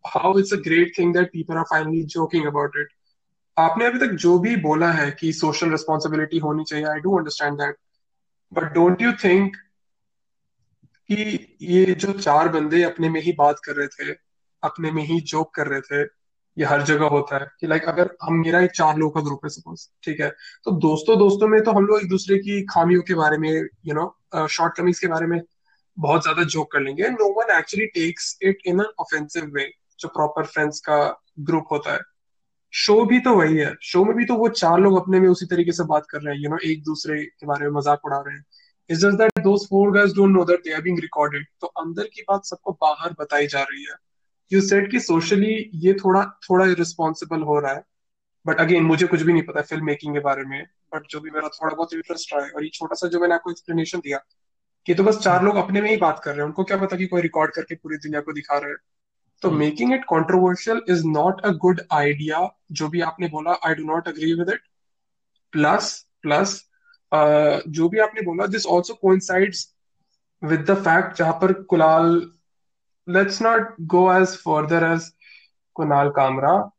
how it's a great thing that people are finally joking about it आपने अभी तक जो भी बोला है कि सोशल रिस्पॉन्सिबिलिटी होनी चाहिए I do understand that but don't you think कि ये जो चार बंदे अपने में ही बात कर रहे थे अपने में ही जोक कर रहे थे ये हर जगह होता है कि लाइक अगर हम, मेरा एक चार लोगों का ग्रुप है सपोज़ ठीक है? तो दोस्तों दोस्तों में तो हम लोग एक दूसरे की खामियों के बारे में यू नो शॉर्ट कमिंग्स के बारे में बहुत ज़्यादा जोक कर लेंगे। No one actually takes it in an offensive way जो प्रॉपर फ्रेंड्स का ग्रुप होता है। शो भी तो वही है। शो में भी तो वो चार लोग अपने में उसी तरीके से बात कर रहे हैं यू नो एक दूसरे के बारे में मज़ाक उड़ा रहे हैं। It's just that those four guys don't know that they are being recorded तो अंदर की बात सबको बाहर बताई जा रही है। यू सेड कि सोशली ये थोड़ा थोड़ा रिस्पॉन्सिबल हो रहा है बट अगेन मुझे कुछ भी नहीं पता फ़िल्म मेकिंग के बारे में बट जो भी मेरा थोड़ा बहुत इंटरेस्ट रहा है और ये छोटा सा जो मैंने आपको एक्सप्लेनेशन दिया कि तो बस चार लोग अपने में ही बात कर रहे हैं उनको क्या पता कि कोई रिकॉर्ड करके पूरी दुनिया को दिखा रहे हैं तो. Making it controversial is not a good idea जो भी आपने बोला I do not agree with it plus plus जो भी आपने बोला this also coincides with the fact जहाँ पर कुलाल let's not go as further as Kunal Kamra,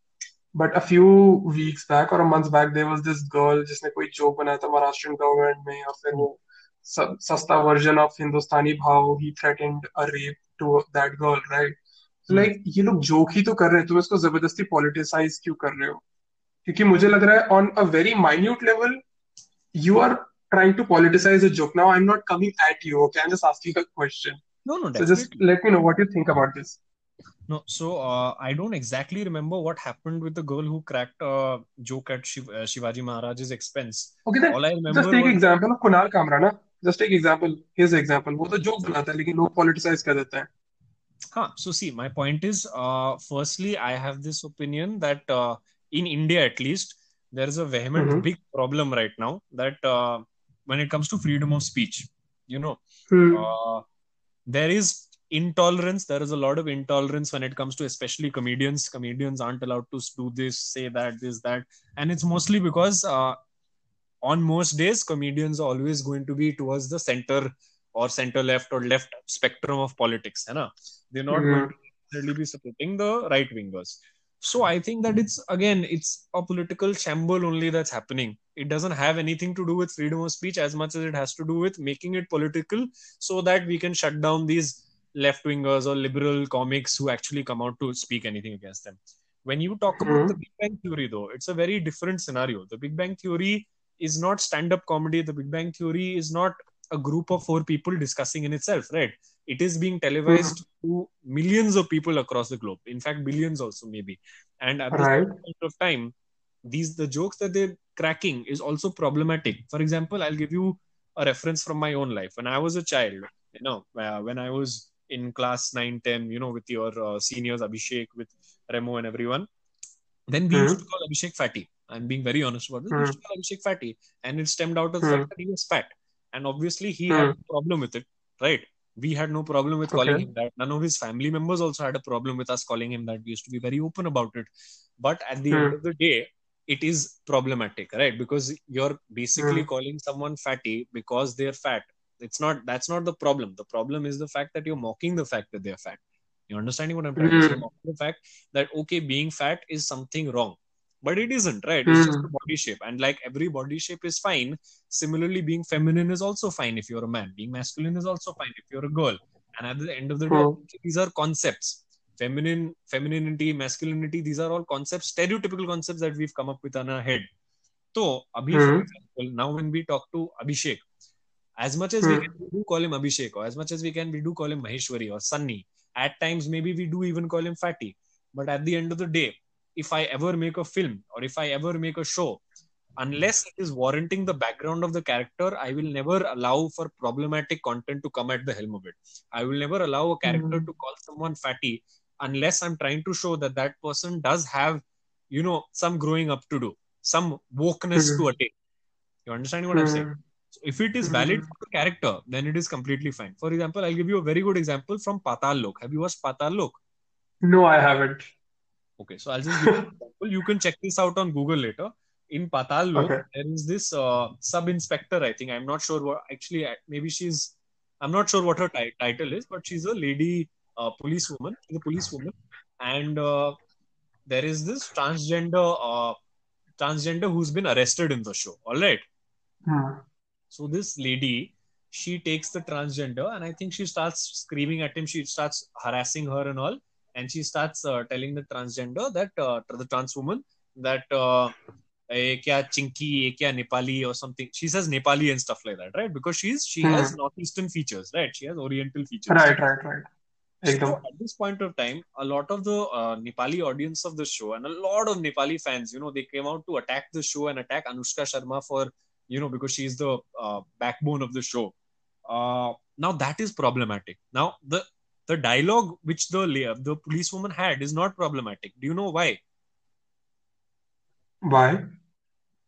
but a few weeks back or a month back, there was this girl जिसने कोई joke बनाया था महाराष्ट्र गवर्नमेंट में और फिर वो सस्ता version of Hindustani Bhau he threatened a rape to that girl right like ये लोग जोक ही तो कर रहे हैं तुम इसको ज़बरदस्ती पॉलिटिसाइज क्यों कर रहे हो क्योंकि मुझे लग रहा है on a very minute level you are trying to politicize a joke. Now I'm not coming at you, okay? I'm just asking a question. No, no, So just definitely. let me know what you think about this. No, so uh, I don't exactly remember what happened with the girl who cracked a joke at Shiv- uh, Shivaji Maharaj's expense. Okay, then All I just remember take was example of Kunal Kamra, ना just take example, his example. वो तो joke बनाता है लेकिन लोग politicize कर देते हैं. Huh, so see, my point is, uh, firstly, I have this opinion that uh, in India, at least, there is a vehement Mhm. big problem right now that uh, when it comes to freedom of speech, you know, Hmm. there is intolerance. There is a lot of intolerance when it comes to especially comedians. Comedians aren't allowed to do this, say that, this, that, and it's mostly because uh, on most days, comedians are always going to be towards the center or center left or left spectrum of politics. ना? They're not Hmm. going to necessarily be supporting the right wingers. So i think that it's again it's a political shamble only that's happening. It doesn't have anything to do with freedom of speech as much as it has to do with making it political so that we can shut down these left wingers or liberal comics who actually come out to speak anything against them. When you talk about Mhm. the big bang theory though it's a very different scenario. The big bang theory is not stand up comedy. The big bang theory is not a group of four people discussing in itself right it is being televised to millions of people across the globe. In fact billions also maybe. And at this Right. point of time these the jokes that they're cracking is also problematic. For example i'll give you a reference from my own life. When i was a child you know uh, when i was in class 9 10 you know with your uh, seniors abhishek with remo and everyone then we Hmm. used to call abhishek fatty. I'm being very honest about this. We used to call abhishek fatty and it stemmed out of the Hmm. fact that he was fat. And obviously he Hmm. had a problem with it right we had no problem with calling Okay. him that. None of his family members also had a problem with us calling him that. We used to be very open about it. But at the end Hmm. of the day it is problematic right? Because you're basically Hmm. calling someone fatty because they're fat. It's not that's not the problem. The problem is the fact that you're mocking the fact that they're fat. You're understanding what i'm trying to say? Hmm. mocking the fact that okay being fat is something wrong but it isn't right? It's just Hmm. a body shape. And like every body shape is fine. Similarly being feminine is also fine if you're a man. Being masculine is also fine if you're a girl. And at the end of the day Hmm. these are concepts. Feminine femininity masculinity these are all concepts stereotypical concepts that we've come up with on our head. So abhi for Hmm. example now when we talk to abhishek as much as we Hmm. can we do call him abhishek or as much as we can we do call him maheshwari or sunny. At times maybe we do even call him fatty. But at the end of the day if i ever make a film or if i ever make a show unless it is warranting the background of the character i will never allow for problematic content to come at the helm of it i will never allow a character Hmm. to call someone fatty unless i'm trying to show that that person does have you know some growing up to do some wokeness Hmm. to attain you understand what i'm saying Hmm. so if it is valid Hmm. for the character, then it is completely fine. For example, I'll give you a very good example from Patal Lok. Have you watched Patal Lok? No, I haven't. Okay, so I'll just give you an example. You can check this out on Google later. In Patal Lok, Okay. there is this uh, sub inspector. I think I'm not sure what actually. Maybe she's. I'm not sure what her ti- title is, but she's a lady uh, police woman. She's a police woman, and uh, there is this transgender uh, transgender who's been arrested in the show. All right. Hmm. So this lady, she takes the transgender, and I think she starts screaming at him. She starts harassing her and all, and she starts uh, telling the transgender that uh, the trans woman that uh, "Eh, kya chinky, eh, kya Nepali or something. She says Nepali and stuff like that, right? Because she's she Hmm. has northeastern features, right? She has Oriental features. Right, right, right. So at this point of time, a lot of the uh, Nepali audience of the show and a lot of Nepali fans, you know, they came out to attack the show and attack Anushka Sharma for, you know, because she's the uh, backbone of the show. Uh, now that is problematic. Now the the dialogue which the the policewoman had is not problematic. Do you know why? Why?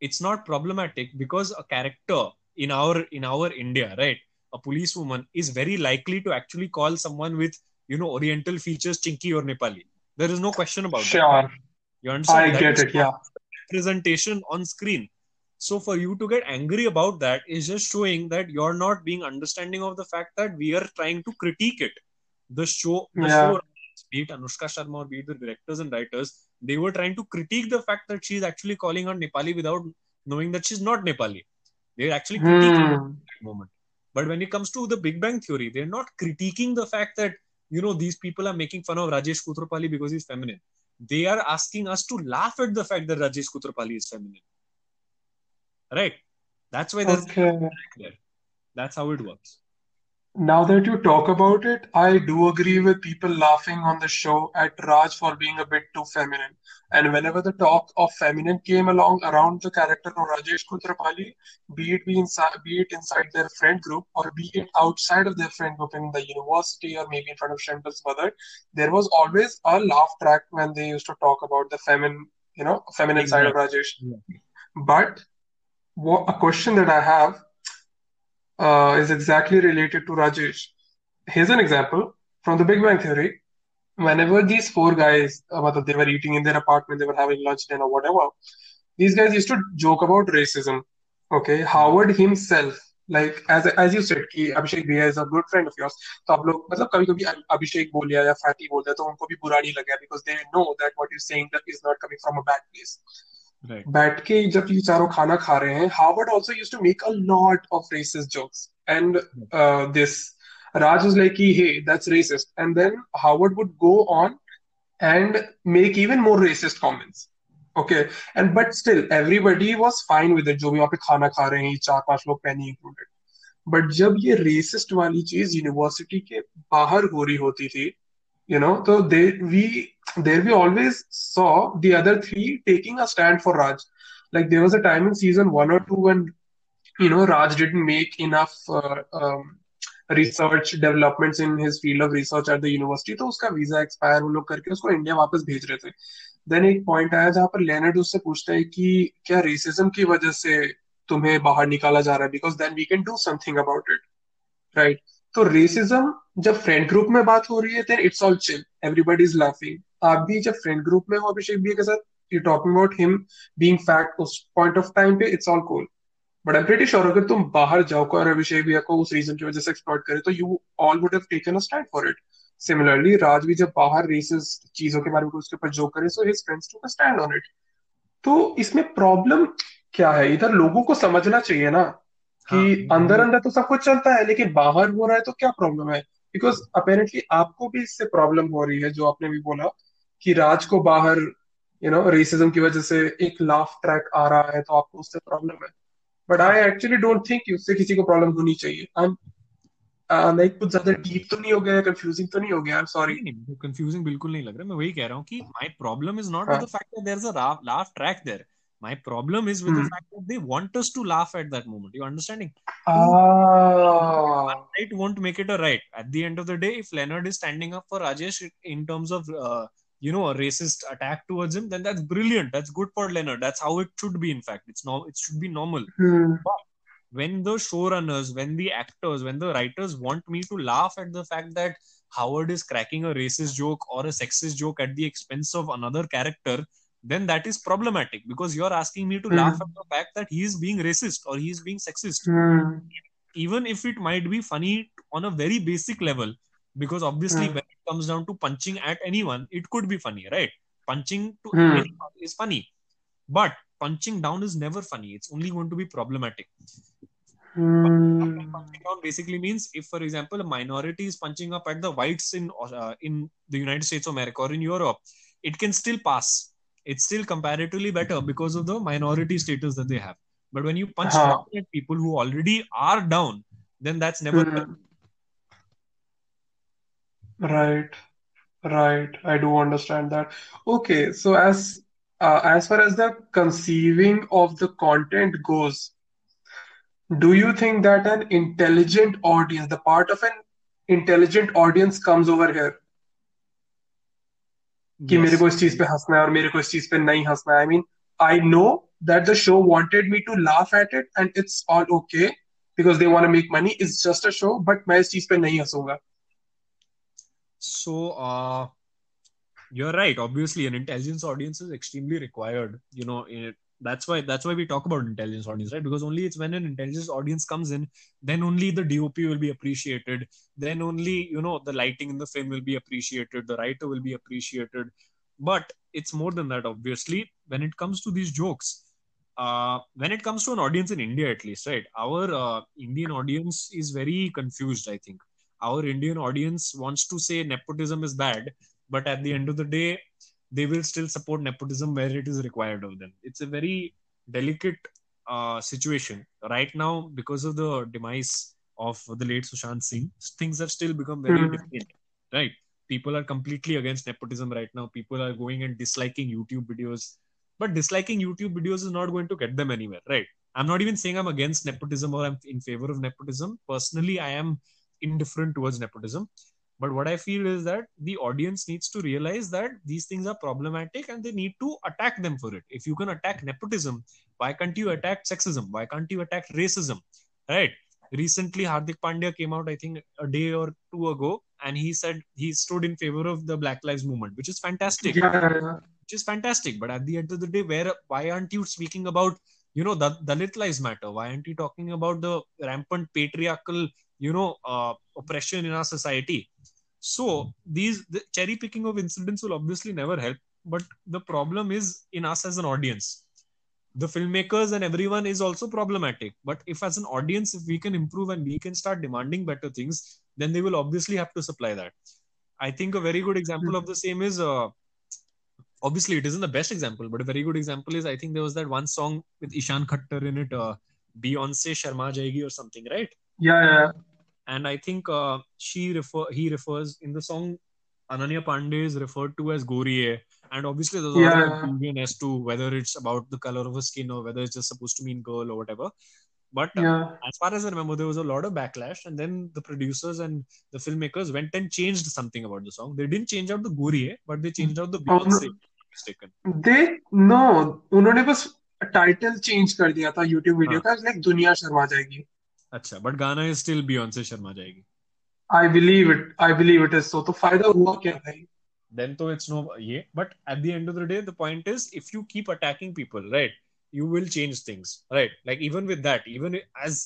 It's not problematic because a character in our in our India, right? A policewoman is very likely to actually call someone with you know Oriental features Chinky or Nepali. There is no question about that. Sure. You understand? I That get it. Yeah. representation on screen. So for you to get angry about that is just showing that you're not being understanding of the fact that we are trying to critique it. The show, the Yeah. show, be it Anushka Sharma or be it the directors and writers, they were trying to critique the fact that she's actually calling her Nepali without knowing that she's not Nepali. They're actually critiquing Hmm. that moment. But when it comes to the Big Bang Theory, they're not critiquing the fact that you know these people are making fun of Rajesh Koothrappali because he's feminine. They are asking us to laugh at the fact that Rajesh Koothrappali is feminine. Right? That's why there's Okay. there. That's how it works. Now that you talk about it, I do agree with people laughing on the show at Raj for being a bit too feminine. And whenever the talk of feminine came along around the character of Rajesh Koothrappali, be it be inside, be it inside their friend group or be it outside of their friend group in the university or maybe in front of Shempal's mother, there was always a laugh track when they used to talk about the feminine, you know, feminine side of Rajesh. Exactly. But what, a question that I have uh, is exactly related to Rajesh. Here's an example from the Big Bang Theory. Whenever these four guys, uh, matlab they were eating in their apartment, they were having lunch, dinner, whatever, these guys used to joke about racism. Okay, Howard himself like as as you said कि अभिषेक भैया is a good friend of yours तो आप लोग मतलब कभी कभी अभिषेक बोल दिया या फैटी बोल दिया तो उनको भी बुरा नहीं लगा because they know that what you saying that is not coming from a bad place बैठ के जब ये चारों खाना खा रहे हैं Howard also used to make a lot of racist jokes and this Raj is like hey that's racist and then Howard would go on and make even more racist comments okay and but still everybody was fine with it जो भी वहाँ पे खाना खा रहे हैं चार पाँच लोग पेनी इंक्लूडेड बट जब ये रेसिस्ट वाली चीज़ यूनिवर्सिटी के बाहर हो रही होती थी यू नो तो they we there we always saw the other three taking a stand for raj like there was a time in season one or two when you know raj didn't make enough uh, um, research developments in his field of research at the university तो उसका visa expire वो लोग करके उसको India वापस भेज रहे थे देन एक पॉइंट आया जहाँ पर लेनर्ड उससे पूछता है कि क्या रेसिज्म की वजह से तुम्हें बाहर निकाला जा रहा है because then we can do something about it right तो रेसिज्म जब फ्रेंड ग्रुप में बात हो रही है then it's all chill everybody is laughing आप भी जब फ्रेंड ग्रुप में हो, अभिषेक भी के साथ you talking about him being fat उस पॉइंट ऑफ़ टाइम पे it's all cool but I am pretty sure अगर तुम बाहर जाओ और अभिषेक भैया को उस रीजन की वजह से एक्सप्लॉइट करे तो you all would have taken a stand for it similarly Raj भी जब बाहर रेसिस चीज़ों के बारे में उसके ऊपर जो करे so his friends to stand on it तो इसमें प्रॉब्लम क्या है? इधर लोगों को समझना चाहिए ना। कि हाँ, अंदर अंदर तो सब कुछ चलता है लेकिन बाहर हो रहा है तो क्या प्रॉब्लम है? बिकॉज़ अपेरेंटली आपको भी इससे प्रॉब्लम हो रही है जो आपने भी बोला कि राज को बाहर यू नो रेसिज्म की वजह से एक लाफ ट्रैक आ रहा है तो आपको उससे प्रॉब्लम है। But I actually don't think उससे किसी को प्रॉब्लम होनी चाहिए। आई एम लाइक कुछ ज़्यादा डीप तो नहीं हो गया कंफ्यूजिंग तो नहीं हो गया सॉरी कंफ्यूजिंग बिल्कुल नहीं लग रहा। मैं वही कह रहा हूँ कि my problem is not. With the fact that there is a laugh track there. My problem is with the Hmm. fact that they want us to laugh at that moment. You understanding? Ah. One right won't make it a right? At the end of the day if leonard is standing up for rajesh in terms of uh, you know a racist attack towards him then that's brilliant. That's good for leonard. That's how it should be in fact. It's no it should be normal. Hmm. when the showrunners, when the actors, when the writers want me to laugh at the fact that Howard is cracking a racist joke or a sexist joke at the expense of another character, then that is problematic because you're asking me to Hmm. laugh at the fact that he is being racist or he is being sexist. Hmm. Even if it might be funny on a very basic level, because obviously Hmm. when it comes down to punching at anyone, it could be funny, right? Punching to Hmm. anyone is funny. But punching down is never funny. It's only going to be problematic. Hmm. punching down basically means if for example a minority is punching up at the whites in uh, in the united states of america or in europe it can still pass it's still comparatively better because of the minority status that they have but when you punch Huh. at people who already are down then that's never Hmm. Right, right. I do understand that. Okay, so as uh, as far as the conceiving of the content goes, do you think that an intelligent audience, the part of an intelligent audience comes over here? कि yes. मेरे को इस चीज़ पे हंसना है और मेरे को इस चीज़ पे नहीं हंसना है। I mean I know that the show wanted me to laugh at it and it's all okay because they want to make money is just a show but मैं इस चीज़ पे नहीं हंसूँगा। So you are right obviously an intelligence audience is extremely required you know that's why that's why we talk about intelligence audience right? Because only it's when an intelligence audience comes in then only the dop will be appreciated. Then only you know the lighting in the film will be appreciated. The writer will be appreciated. But it's more than that obviously. When it comes to these jokes uh, when it comes to an audience in india at least right? Our uh, indian audience is very confused i think. Our indian audience wants to say nepotism is bad but at the end of the day they will still support nepotism where it is required of them. It's a very delicate uh, situation. Right now because of the demise of the late sushant singh things have still become very Hmm. different right? People are completely against nepotism right now. People are going and disliking youtube videos. But disliking youtube videos is not going to get them anywhere right? I'm not even saying i'm against nepotism or i'm in favor of nepotism. Personally i am indifferent towards nepotism but what i feel is that the audience needs to realize that these things are problematic and they need to attack them for it. If you can attack nepotism why can't you attack sexism? Why can't you attack racism? Right? Recently hardik pandya came out i think a day or two ago and he said he stood in favor of the black lives movement which is fantastic. Yeah, which is fantastic. But at the end of the day, where why aren't you speaking about you know the dalit lives matter? Why aren't you talking about the rampant patriarchal you know uh, oppression in our society. So these the cherry picking of incidents will obviously never help. But the problem is in us as an audience. The filmmakers and everyone is also problematic. But if as an audience if we can improve and we can start demanding better things then they will obviously have to supply that. I think a very good example of the same is uh, obviously it isn't the best example but a very good example is i think there was that one song with ishaan khatter in it uh, beyonce sharma jayegi or something right? Yeah, yeah and I think uh, she refer he refers in the song. Ananya Panday is referred to as Gorie, and obviously there's a lot of confusion as to whether it's about the color of her skin or whether it's just supposed to mean girl or whatever. But uh, yeah. uh, as far as I remember, there was a lot of backlash, and then the producers and the filmmakers went and changed something about the song. They didn't change out the Gorie, but they changed out the um, Beyonce. They no, उन्होंने बस the title कर दिया था video. Video का like दुनिया शर्मा जाएगी अच्छा but गाना इज़ स्टिल बियॉन्से शर्मा जाएगी। I believe it I believe it is so तो फ़ायदा हुआ क्या भाई? देन तो इट्स नो ये but at the end of the day the point is if you keep attacking people right you will change things right like even with that even as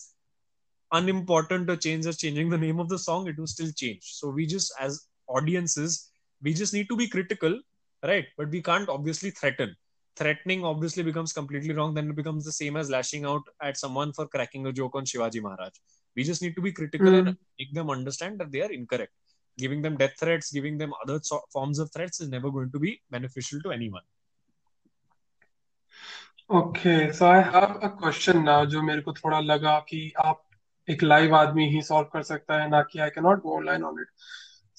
unimportant a change is changing the name of the song it will still change so we just as audiences we just need to be critical right but we can't obviously threaten threatening obviously becomes completely wrong then it becomes the same as lashing out at someone for cracking a joke on shivaji maharaj we just need to be critical mm. and make them understand that they are incorrect giving them death threats, giving them other so- forms of threats is never going to be beneficial to anyone. Okay so I have a question now जो मेरे को थोड़ा लगा कि आप एक live आदमी ही solve कर सकता है ना कि I can not go online on it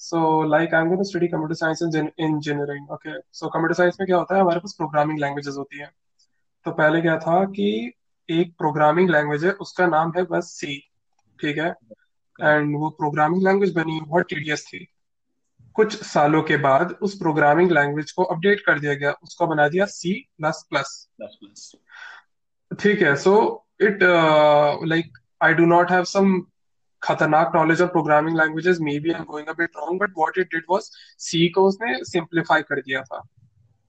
so like I am going to study computer science and engineering okay so computer science में क्या होता है? हमारे पास प्रोग्रामिंग लैंग्वेजेस होती है। तो पहले क्या था कि एक प्रोग्रामिंग लैंग्वेज है उसका नाम है बस सी ठीक है? एंड वो प्रोग्रामिंग लैंग्वेज बनी बहुत टीडियस थी। कुछ सालों के बाद उस प्रोग्रामिंग लैंग्वेज को अपडेट कर दिया गया उसको बना दिया सी प्लस प्लस ठीक है so it like I do not have some खतरनाक knowledge of programming languages maybe I am going a bit wrong but what it did was C को उसने सिंप्लीफाई कर दिया था।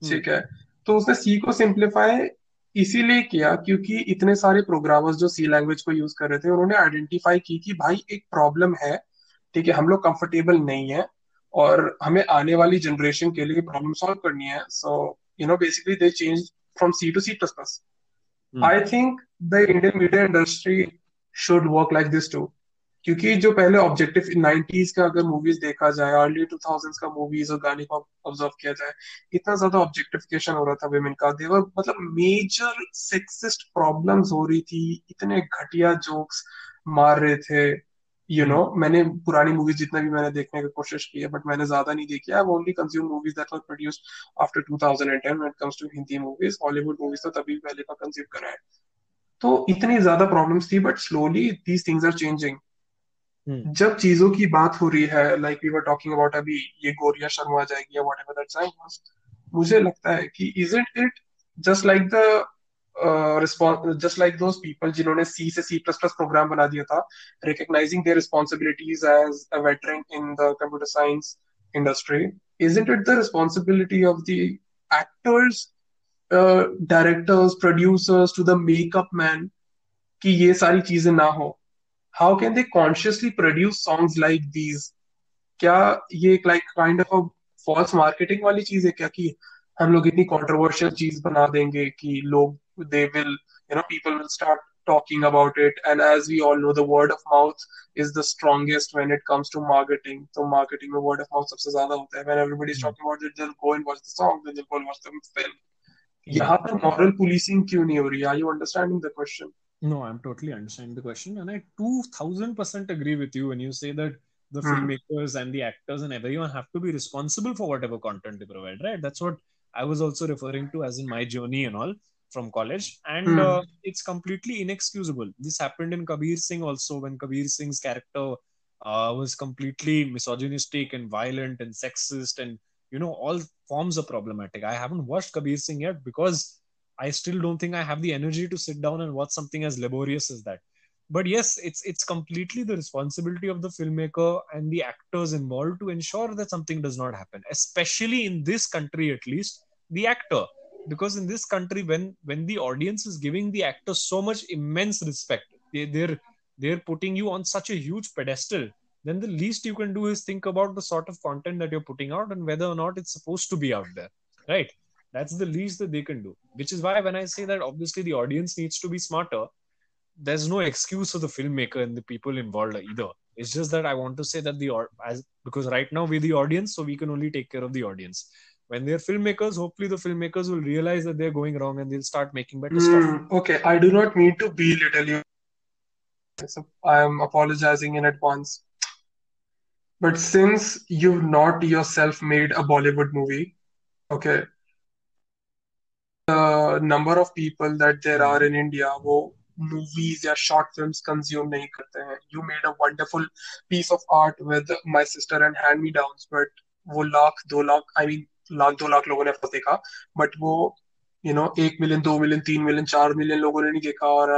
ठीक है? तो उसने सी को सिंप्लीफाई इसीलिए किया क्योंकि इतने सारे प्रोग्रामर्स जो सी लैंग्वेज को यूज़ कर रहे थे उन्होंने आइडेंटिफाई की कि भाई एक प्रॉब्लम है ठीक है हम लोग कंफर्टेबल नहीं है और हमें आने वाली जनरेशन के लिए प्रॉब्लम सॉल्व करनी है। So you know basically they change from C to C plus plus Hmm. I think the Indian media industry should work like this too क्योंकि जो पहले ऑब्जेक्टिव नाइनटीज का अगर मूवीज़ देखा जाए अर्ली टू थाउजेंड्स का मूवीज़ और गाने को ऑब्ज़र्व किया जाए इतना ज़्यादा ऑब्जेक्टिफिकेशन हो रहा था वुमेन का। देवर मतलब मेजर सेक्सिस्ट प्रॉब्लम्स हो रही थी इतने घटिया जोक्स मार रहे थे यू you नो know, मैंने पुरानी मूवीज़ जितना भी मैंने देखने की कोशिश की है बट मैंने ज़्यादा नहीं देखी। I only consume movies that were produced after 2010 when it comes to Hindi movies Hollywood movies तो तभी पहले का कंज्यूम करा है। तो इतनी ज़्यादा प्रॉब्लम्स थी but slowly these things are changing Hmm. जब चीज़ों की बात हो रही है like we were talking about अभी ये गोरिया शर्मा आ जाएगी या व्हाटएवर दैट सॉन्ग वाज मुझे लगता है कि isn't it just like the just like those people जिन्होंने सी से सी प्लस प्लस प्रोग्राम बना दिया था recognizing their responsibilities as a veteran in the computer science industry it the responsibility of the actors uh, directors producers to the makeup man कि ये सारी चीज़ें ना हो? How can they consciously produce songs like these क्या ये एक like kind of false marketing वाली चीज़ है क्या की हम लोग इतनी कॉन्ट्रोवर्शियल चीज़ बना देंगे कि लोग they will you know people will start talking about it and as we all know the word of mouth is the strongest when it comes to marketing तो मार्केटिंग में वर्ड ऑफ़ माउथ सबसे ज़्यादा होता है. When everybody is पर moral policing क्यों नहीं हो रही? Are you understanding the question No, I'm totally understanding the question, and I two thousand percent agree with you when you say that the Hmm. filmmakers and the actors and everyone have to be responsible for whatever content they provide. Right? That's what I was also referring to as in my journey and all from college, and Hmm. uh, it's completely inexcusable. This happened in Kabir Singh also when Kabir Singh's character uh, was completely misogynistic and violent and sexist and you know all forms are problematic. I haven't watched Kabir Singh yet because I still don't think I have the energy to sit down and watch something as laborious as that. But yes, it's it's completely the responsibility of the filmmaker and the actors involved to ensure that something does not happen. Especially in this country, at least, the actor. because in this country when when the audience is giving the actor so much immense respect they, they're they're putting you on such a huge pedestal then the least you can do is think about the sort of content that you're putting out and whether or not it's supposed to be out there right that's the least that they can do. Which is why when i say that obviously the audience needs to be smarter there's no excuse for the filmmaker and the people involved either. It's just that i want to say that the as because right now we're the audience so we can only take care of the audience. When they're filmmakers hopefully the filmmakers will realize that they're going wrong and they'll start making better mm, stuff okay. I do not mean to belittle you. So i am apologizing in advance. But since you've not yourself made a bollywood movie okay the of people people that are in India वो movies या short films consume नहीं करते हैं you made a wonderful piece of art with my sister and hand me downs but वो लाख दो lakh I mean lakh दो लाख लोगों ने आपको देखा बट वो यू नो एक मिलियन दो मिलियन तीन मिलियन चार मिलियन लोगों ने नहीं देखा और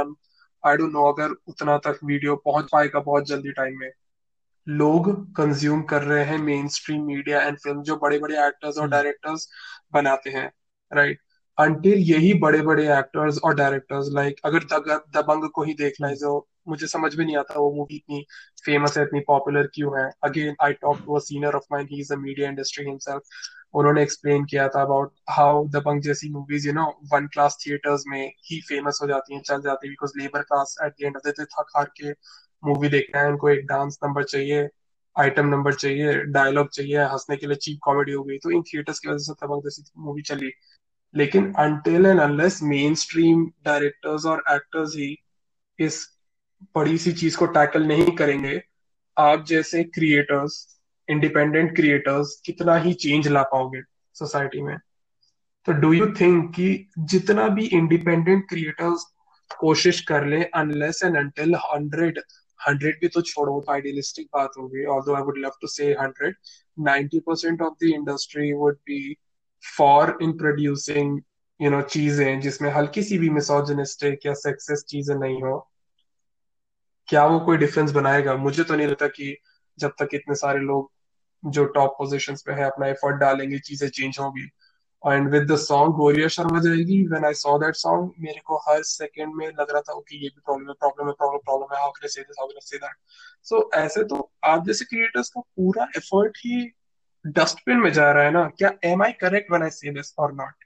आई डोंट नो अगर उतना तक वीडियो पहुँच पाएगा बहुत जल्दी टाइम में। लोग कंज्यूम कर रहे हैं mainstream media and film जो बड़े बड़े एक्टर्स और डायरेक्टर्स हम्म। बनाते हैं राइट अंटिल यही बड़े बड़े एक्टर्स और डायरेक्टर्स लाइक अगर दबंग को ही देखना है जो मुझे समझ में नहीं आता वो मूवी इतनी फ़ेमस है, इतनी पॉपुलर क्यों है। Again I talk to a senior of mine he is a media industry himself उन्होंने एक्सप्लेन किया था अबाउट हाउ दबंग जैसी movies you know one class theaters में ही फ़ेमस हो जाती हैं, चल जाती है because labour class at the end of the day थक हार के मूवी देखना है, उनको एक डांस नंबर चाहिए आइटम नंबर चाहिए डायलॉग चाहिए, हंसने के लिए चीप कॉमेडी हो गई। तो इन थिएटर्स की वजह से दबंग जैसी मूवी चली। लेकिन until and unless mainstream directors और एक्टर्स ही इस बड़ी सी चीज़ को टैकल नहीं करेंगे, आप जैसे क्रिएटर्स इंडिपेंडेंट क्रिएटर्स कितना ही चेंज ला पाओगे सोसाइटी में। तो डू यू थिंक कि जितना भी इंडिपेंडेंट क्रिएटर्स कोशिश कर ले unless and until hundred hundred भी तो छोड़ो तो आइडियलिस्टिक बात होगी। Although I would love to say hundred ninety percent of the industry would be for in producing you know चीज़ें जिसमें हल्की सी भी मिसोजनिस्टिक या सक्सेस चीज़ें नहीं हो, क्या वो कोई डिफरेंस बनाएगा? मुझे तो नहीं लगता कि जब तक इतने सारे लोग जो टॉप पोजिशन पे है, अपना एफर्ट डालेंगे, चीज़ें चेंज होगी। एंड विद द सॉन्ग गोरिया शर्मा जाएगी when I saw that song मेरे को हर सेकंड में लग रहा था ओके ये भी प्रॉब्लम है प्रॉब्लम है प्रॉब्लम प्रॉब्लम है how can I say this how can I say that so ऐसे तो आप जैसे क्रिएटर्स का पूरा एफर्ट ही डस्टबिन में जा रहा है ना क्या am I correct when I say this or not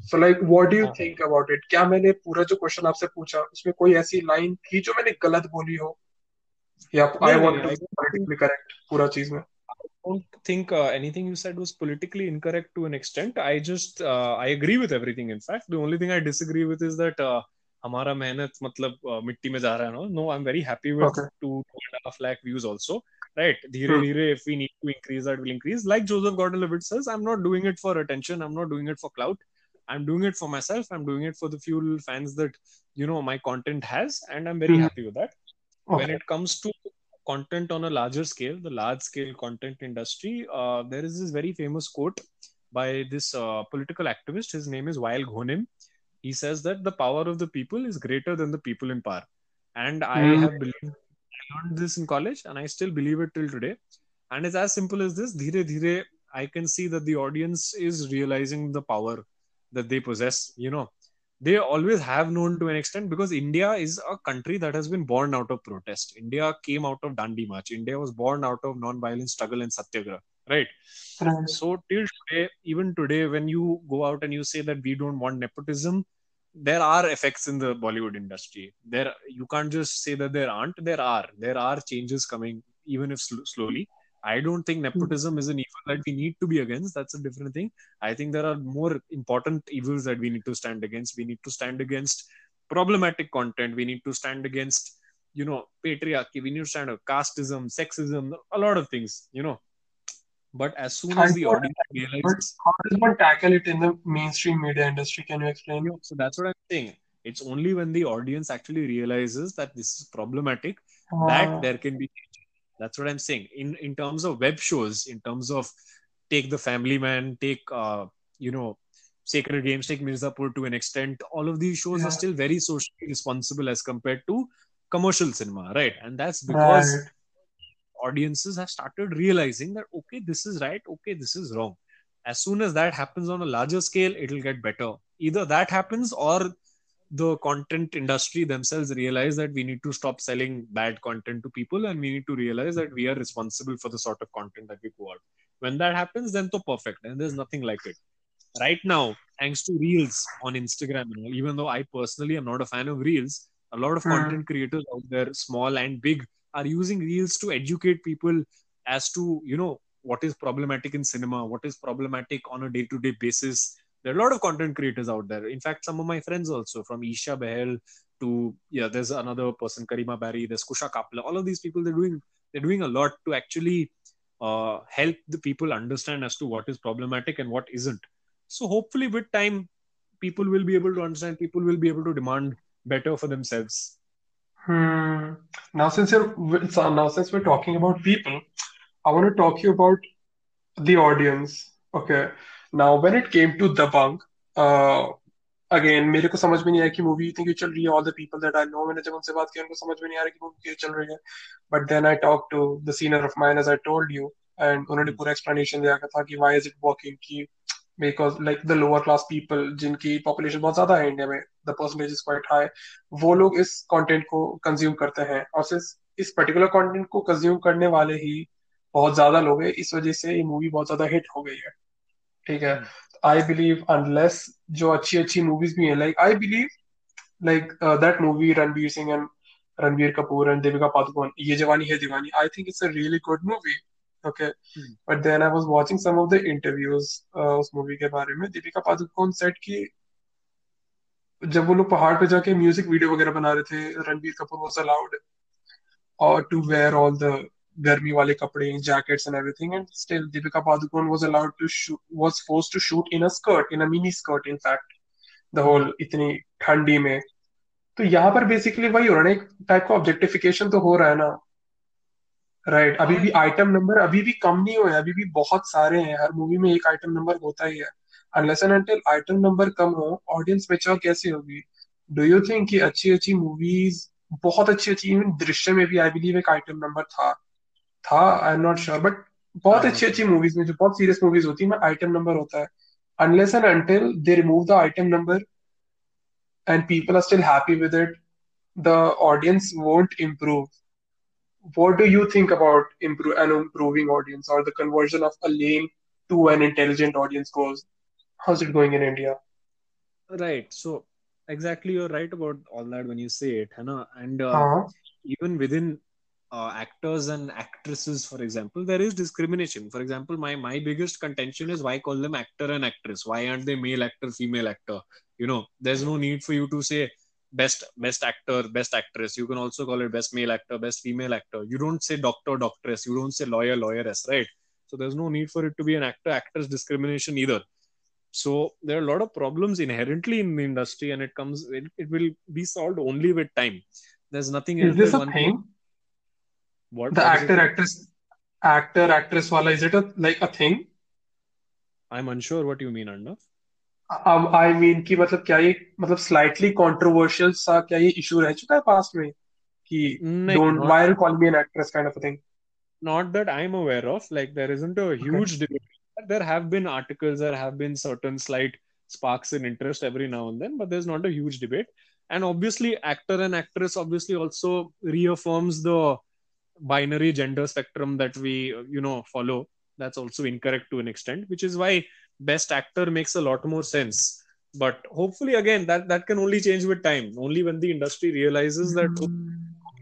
so like what do you think about it क्या मैंने पूरा जो क्वेश्चन आपसे पूछा उसमें कोई ऐसी लाइन थी जो मैंने गलत बोली हो या I want to politically correct पूरा चीज़ में don't think uh, anything you said was politically incorrect to an extent. I just uh, I agree with everything. In fact, the only thing I disagree with is that uh, हमारा मेहनत मतलब uh, मिट्टी में जा रहा है no no I am very happy with to to and half lakh views also right धीरे धीरे if we need to increase that will increase like joseph gordon-levitt says i'm not doing it for attention i'm not doing it for clout i'm doing it for myself i'm doing it for the few fans that you know my content has and i'm very mm. happy with that okay. when it comes to content on a larger scale, the large scale content industry, uh, there is this very famous quote by this uh, political activist. His name is Wael Ghonim. He says that the power of the people is greater than the people in power. And I mm. have believed, I learned this in college and I still believe it till today. And it's as simple as this. Dhire dhire, I can see that the audience is realizing the power that they possess. You know, they always have known to an extent because India is a country that has been born out of protest. India came out of Dandi March. India was born out of non-violent struggle and satyagraha, right? right? So till today, even today, when you go out and you say that we don't want nepotism, there are effects in the Bollywood industry. There, you can't just say that there aren't. There are. There are changes coming, even if sl- slowly. I don't think hmm. nepotism is an evil that we need to be against. That's a different thing. I think there are more important evils that we need to stand against. We need to stand against problematic content. We need to stand against, you know, patriarchy. We need to stand against casteism, sexism, a lot of things, you know. But as soon as the audience realizes. How does one tackle it in the mainstream media industry? Can you explain? So that's what I'm saying. It's only when the audience actually realizes that this is problematic uh, that there can be that's what i'm saying in in terms of web shows in terms of take the family man take uh, you know sacred games take mirzapur to an extent all of these shows yeah. are still very socially responsible as compared to commercial cinema right and that's because right. Audiences have started realizing that okay this is right okay this is wrong as soon as that happens on a larger scale it'll get better either that happens or the content industry themselves realize that we need to stop selling bad content to people and we need to realize that we are responsible for the sort of content that we go out. When that happens, then to perfect, and there's nothing like it. Right now, thanks to Reels on Instagram, even though I personally am not a fan of Reels, a lot of Hmm. content creators out there, small and big, are using Reels to educate people as to you know what is problematic in cinema, what is problematic on a day-to-day basis, there are a lot of content creators out there. In fact, some of my friends also, from Isha Behel to yeah, there's another person, Karima Barry, there's Kusha Kapila. All of these people, they're doing they're doing a lot to actually uh, help the people understand as to what is problematic and what isn't. So hopefully, with time, people will be able to understand. People will be able to demand better for themselves. Hmm. Now, since you're so now since we're talking about people, I want to talk to you about the audience. Okay. Now, when it came to Dabang, uh, again, मेरे को समझ में नहीं आया कि movie इतनी क्यों चल रही है. All the people that I know, मैंने जब उनसे बात की उनको समझ में नहीं आ रहा कि मूवी क्यों चल रही है. But then I talked to the senior of mine, as I told you, and उन्होंने पूरा explanation दिया था कि why is it working कि because like the lower class people जिनकी population बहुत ज़्यादा है इंडिया में the percentage is quite high वो लोग इस कंटेंट को कंज्यूम करते हैं और सिर्फ़ इस पर्टिकुलर कंटेंट को कंज्यूम करने वाले ही बहुत ज़्यादा लोग हैं। इस वजह से ये मूवी बहुत ज़्यादा हिट हो गई है। ठीक है? आई बिलीव अनलेस जो अच्छी अच्छी मूवीज़ भी हैं like I believe like that movie Ranbir Singh and Ranbir Kapoor and Devika Padukone Yeh Jawaani Hai Deewani. I think it's a really good movie okay but then I was watching some of the interviews उस movie के बारे में। Deepika Padukone set की जब वो लोग पहाड़ पे जाके म्यूज़िक वीडियो वगैरह बना रहे थे रणबीर कपूर वाज अलाउड और टू वेयर ऑल द गर्मी वाले कपड़े jackets and everything and still Deepika Padukone was allowed to shoot was forced to shoot in a skirt in a mini skirt in fact the whole इतनी ठंडी में। तो यहाँ पर बेसिकली वही हो रहा है एक टाइप का ऑब्जेक्टिफिकेशन तो हो रहा है ना। Right right. अभी भी आइटम नंबर अभी भी कम नहीं हुए अभी भी बहुत सारे हैं। हर मूवी में एक आइटम नंबर होता ही है। Unless and until item number come हो ऑडियंस मेच्योर कैसे होगी? डू यू थिंक कि अच्छी अच्छी मूवीज़ बहुत अच्छी अच्छी इवन दृश्य में भी आई बिलीव एक आइटम नंबर था। था I am not sure but बहुत अच्छी अच्छी मूवीज़ में जो बहुत सीरियस मूवीज़ होती है आइटम नंबर होता है। Unless and until they remove the item number and people are still happy with it the audience won't improve what do you think about improve an improving audience or the conversion of a lame to an intelligent audience goes? How's it going in india? Right. So exactly you're right about all that when you say it Hannah. and uh, uh-huh. even within uh, actors and actresses for example there is discrimination. For example my my biggest contention is why call them actor and actress? Why aren't they male actor female actor? You know there's no need for you to say best best actor best actress. You can also call it best male actor best female actor. You don't say doctor doctress. You don't say lawyer lawyeress right? So there's no need for it to be an actor actress discrimination either. So there are a lot of problems inherently in the industry and it comes it, it will be solved only with time. There's nothing is this a thing? what the what actor actress actor actress wala is it a, like a thing? I'm unsure what you mean Arnav. अब I mean कि मतलब क्या ये मतलब slightly controversial सा क्या ये issue रह चुका है पास्ट में कि don't why are call me an actress kind of thing not that i'm aware of like there isn't a huge okay. debate there have been articles there have been certain slight sparks in interest every now and then but there's not a huge debate and obviously actor and actress obviously also reaffirms the binary gender spectrum that we you know follow that's also incorrect to an extent which is why best actor makes a lot more sense. But hopefully again that that can only change with time. Only when the industry realizes that oh,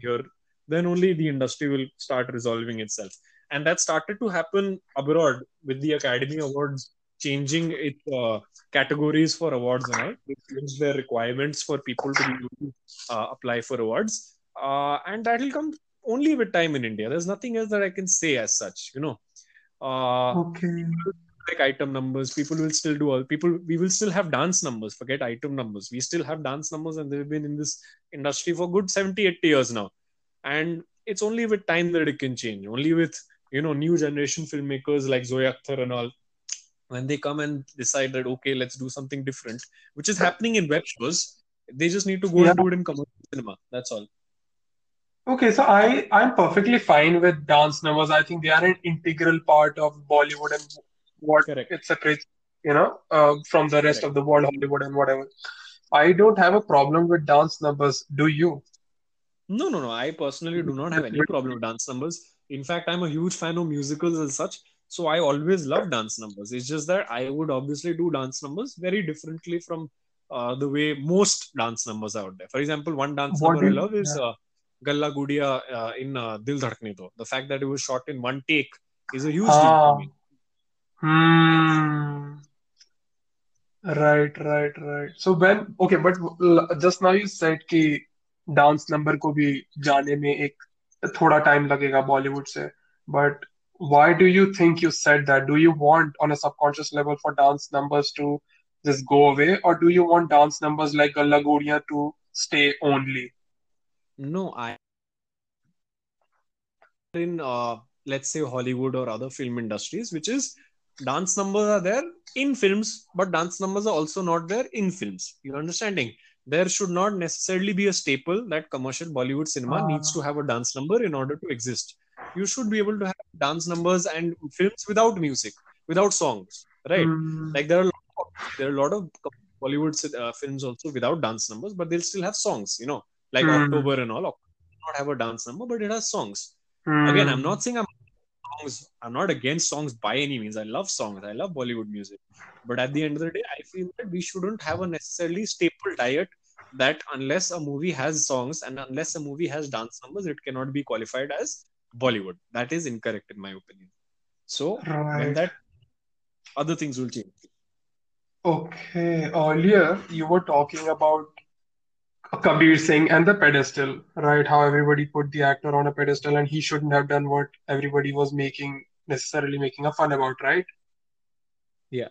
here then only the industry will start resolving itself. And that started to happen abroad with the academy awards changing its uh, categories for awards and all. They changed their requirements for people to be able to uh, apply for awards. Uh, and that will come only with time in india. There's nothing else that i can say as such you know. Okay like item numbers people will still do all people we will still have dance numbers forget item numbers. We still have dance numbers and they've been in this industry for good 70 80 years now. And it's only with time that it can change. Only with you know new generation filmmakers like zoya akhtar and all when they come and decide that okay let's do something different which is happening in web shows they just need to go yeah. and do it in commercial cinema. That's all. Okay, so I I'm perfectly fine with dance numbers. I think they are an integral part of Bollywood and what Correct. it separates you know, uh, from the rest Correct. of the world, Hollywood and whatever. I don't have a problem with dance numbers. Do you? No, no, no. I personally do not have any problem with dance numbers. In fact, I'm a huge fan of musicals and such. So I always love dance numbers. It's just that I would obviously do dance numbers very differently from uh, the way most dance numbers are out there. For example, one dance What number I love is yeah. uh, Gallan Goodiyaan uh, in uh, Dil Dhadakne Do. The fact that it was shot in one take is a huge deal Ah, for me. Hmm. Right, right, right. So when okay, but just now you said कि dance number को भी जाने में एक थोड़ा time लगेगा Bollywood why do you think you said that do you want on a subconscious level for dance numbers to just go away or do you want dance numbers like Gallan Goodiyaan to stay only no i in uh, let's say hollywood or other film industries which is dance numbers are there in films, but dance numbers are also not there in films. You're understanding? There should not necessarily be a staple that commercial Bollywood cinema needs to have a dance number in order to exist. You should be able to have dance numbers and films without music, without songs, right? hmm, Like there are a lot of, there are a lot of Bollywood uh, films also without dance numbers, but they'll still have songs. You know, like hmm, October and all. October not have a dance number, but it has songs again i'm not saying i'm songs i'm not against songs by any means. I love songs. I love bollywood music. But at the end of the day i feel that we shouldn't have a necessarily staple diet that unless a movie has songs and unless a movie has dance numbers it cannot be qualified as bollywood. That is incorrect in my opinion. So when that other things will change. Okay, earlier you were talking about Kabir Singh and the pedestal, right? How everybody put the actor on a pedestal and he shouldn't have done what everybody was making necessarily making a fun about, right? yeah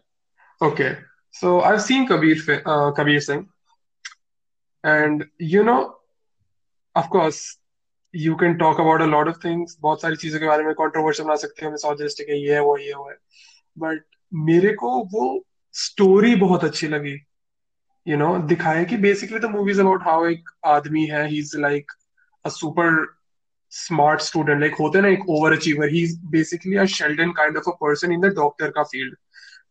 Okay, so I've seen Kabir, fi- uh, Kabir Singh, and you know, of course, you can talk about a lot of things. बहुत सारी चीजों के बारे में controversial बना सकते हैं, misogynistic है, ये है, वो ये वो है. But मेरे को वो स्टोरी बहुत अच्छी लगी. यू नो दिखाया कि basically the movies about how एक आदमी है he is like a super smart student like होते ना एक over achiever he is basically a Sheldon kind of a person in the doctor का फ़ील्ड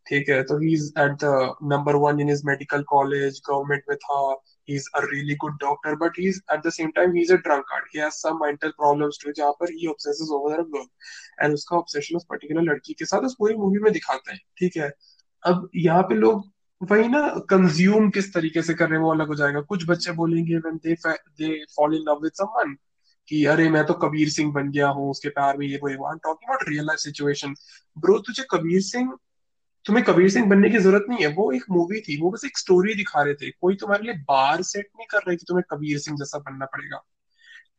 ठीक है तो he is at the number one in his medical college government में था he is a really good doctor but he is at the same time he is a drunkard he has some mental problems too जहाँ पर he obsesses over a girl and उसका obsession उस particular लड़की के साथ उस पूरी movie में दिखाता है. ठीक है, अब यहाँ पे लोग वही ना कंज्यूम किस तरीके से कर रहे हैं वो अलग हो जाएगा। कुछ बच्चे बोलेंगे they fa- they fall in love with someone, कि, अरे, मैं तो कबीर सिंह बन गया हूँ, उसके प्यार में ये वो वो I'm talking about real life situation. Bro तुझे कबीर सिंह, तुम्हें कबीर सिंह बनने की ज़रूरत नहीं है। वो एक मूवी थी, वो बस एक स्टोरी दिखा रहे थे। कोई तुम्हारे लिए बार सेट नहीं कर रही कि तुम्हें कबीर सिंह जैसा बनना पड़ेगा।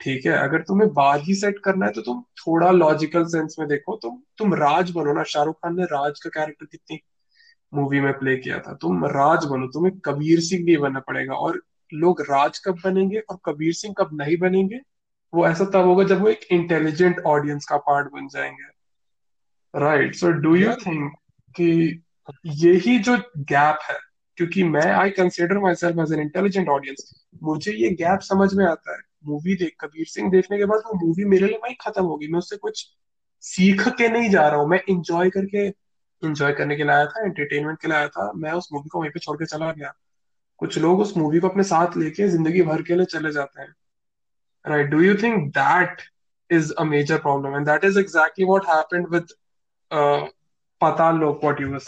ठीक है, अगर तुम्हें बार ही सेट करना है तो तुम थोड़ा लॉजिकल सेंस में देखो। तुम तुम राज बनो ना। शाहरुख खान ने राज का कैरेक्टर कितनी मूवी में प्ले किया था। तुम राज बनो तुम्हें कबीर सिंह नहीं बनना पड़ेगा और लोग राज कब बनेंगे और कबीर सिंह कब नहीं बनेंगे वो ऐसा तब होगा जब वो एक इंटेलिजेंट ऑडियंस का पार्ट बन जाएँगे। Right so do you think कि यही जो गैप है क्योंकि मैं I consider myself as an intelligent audience मुझे ये गैप समझ में आता है। मूवी देख कबीर सिंह देखने के बाद वो मूवी मेरे लिए वही खत्म होगी। मैं उससे कुछ सीख के नहीं जा रहा हूँ। मैं इंजॉय करके इंजॉय करने के लिए आया था एंटरटेनमेंट के लिए आया था मैं उस मूवी को वहीं पे छोड़ के चला गया कुछ लोग उस मूवी को अपने साथ लेके ज़िंदगी भर के लिए चले जाते हैं right do you think that is a major problem and that is exactly what happened with uh, Patal Lok, what you were.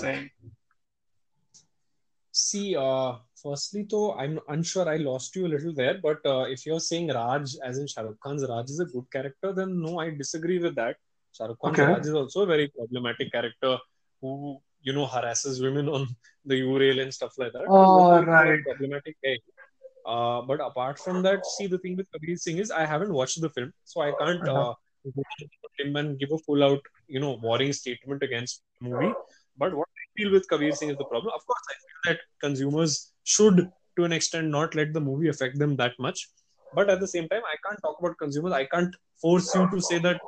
See, uh, firstly, though, I'm unsure. I lost you a little there, but uh, if you're saying Raj, as in Shah Rukh Khan's Raj is a good character, then no, I disagree with that. Shah Rukh Khan's Okay. Raj is also a very problematic character who, you know, harasses women on the Eurail and stuff like that. He's a All bit, uh, right. problematic guy. Uh, but apart from that, see, the thing with Kabir Singh is I haven't watched the film, so I can't Uh-huh. uh, him and give a full out, you know, warring statement against the movie. But what I feel with Kabir Singh is the problem. Of course, I feel that consumers should, to an extent, not let the movie affect them that much. But at the same time, I can't talk about consumers. I can't force you to say that,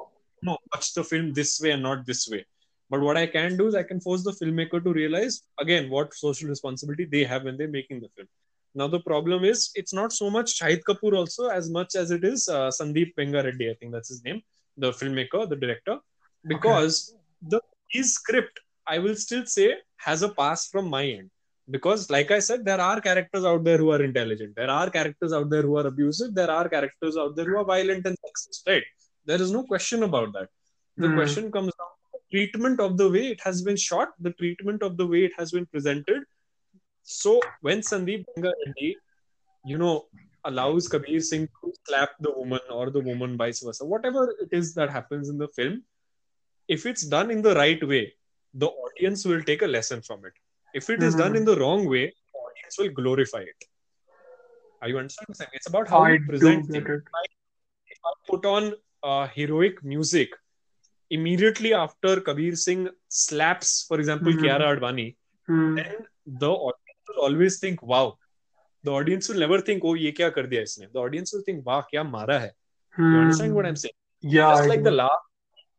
no, watch the film this way and not this way. But what I can do is I can force the filmmaker to realize, again, what social responsibility they have when they're making the film. Now, the problem is, it's not so much Shahid Kapoor also as much as it is uh, Sandeep Vanga Reddy, I think that's his name, the filmmaker, the director, because the his script, I will still say, has a pass from my end. Because like i said there are characters out there who are intelligent. There are characters out there who are abusive. There are characters out there who are violent and sexist right? There is no question about that. The Hmm. question comes down treatment of the way it has been shot the treatment of the way it has been presented so when sandeep Vanga Reddy, you know allows kabir singh to slap the woman or the woman vice versa whatever it is that happens in the film if it's done in the right way the audience will take a lesson from it if it is Mhm. done in the wrong way the audience will glorify it are you understanding what I'm saying? it's about how I you present it. if I put on uh, heroic music immediately after Kabir Singh slaps, for example, Mhm. Kiara Advani, Hmm. then the audience will always think, wow. The audience will never think, oh, ye kya kar diya isne. The audience will think, wow, kya mara hai. You understand what I'm saying? Yeah, Just I like the laugh,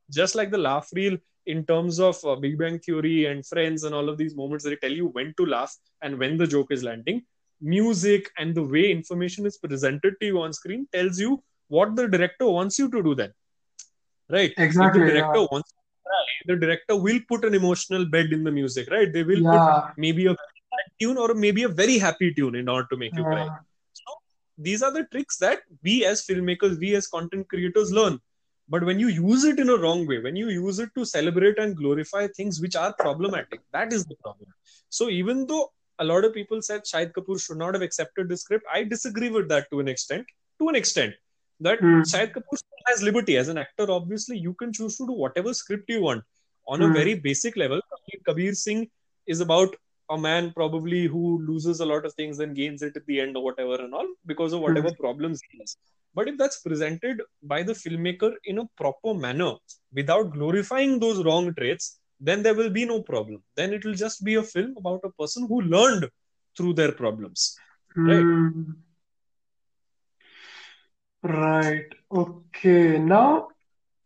just like the laugh reel in terms of uh, Big Bang Theory and Friends and all of these moments, they tell you when to laugh and when the joke is landing. Music and the way information is presented to you on screen tells you what the director wants you to do then. Right? Exactly, If the director yeah. wants cry, the director will put an emotional bed in the music, right? They will put maybe a tune or maybe a very happy tune in order to make you cry. So these are the tricks that we as filmmakers, we as content creators learn. But when you use it in a wrong way, when you use it to celebrate and glorify things which are problematic, that is the problem. So even though a lot of people said Shahid Kapoor should not have accepted the script, I disagree with that to an extent. To an extent, that Hmm. Shahid Kapoor has liberty as an actor. Obviously, you can choose to do whatever script you want. On a Hmm. very basic level, Kabir- Singh is about a man probably who loses a lot of things and gains it at the end or whatever and all because of whatever problems he has. But if that's presented by the filmmaker in a proper manner without glorifying those wrong traits, then there will be no problem. Then it will just be a film about a person who learned through their problems. Right. Hmm. Right. Okay. Now,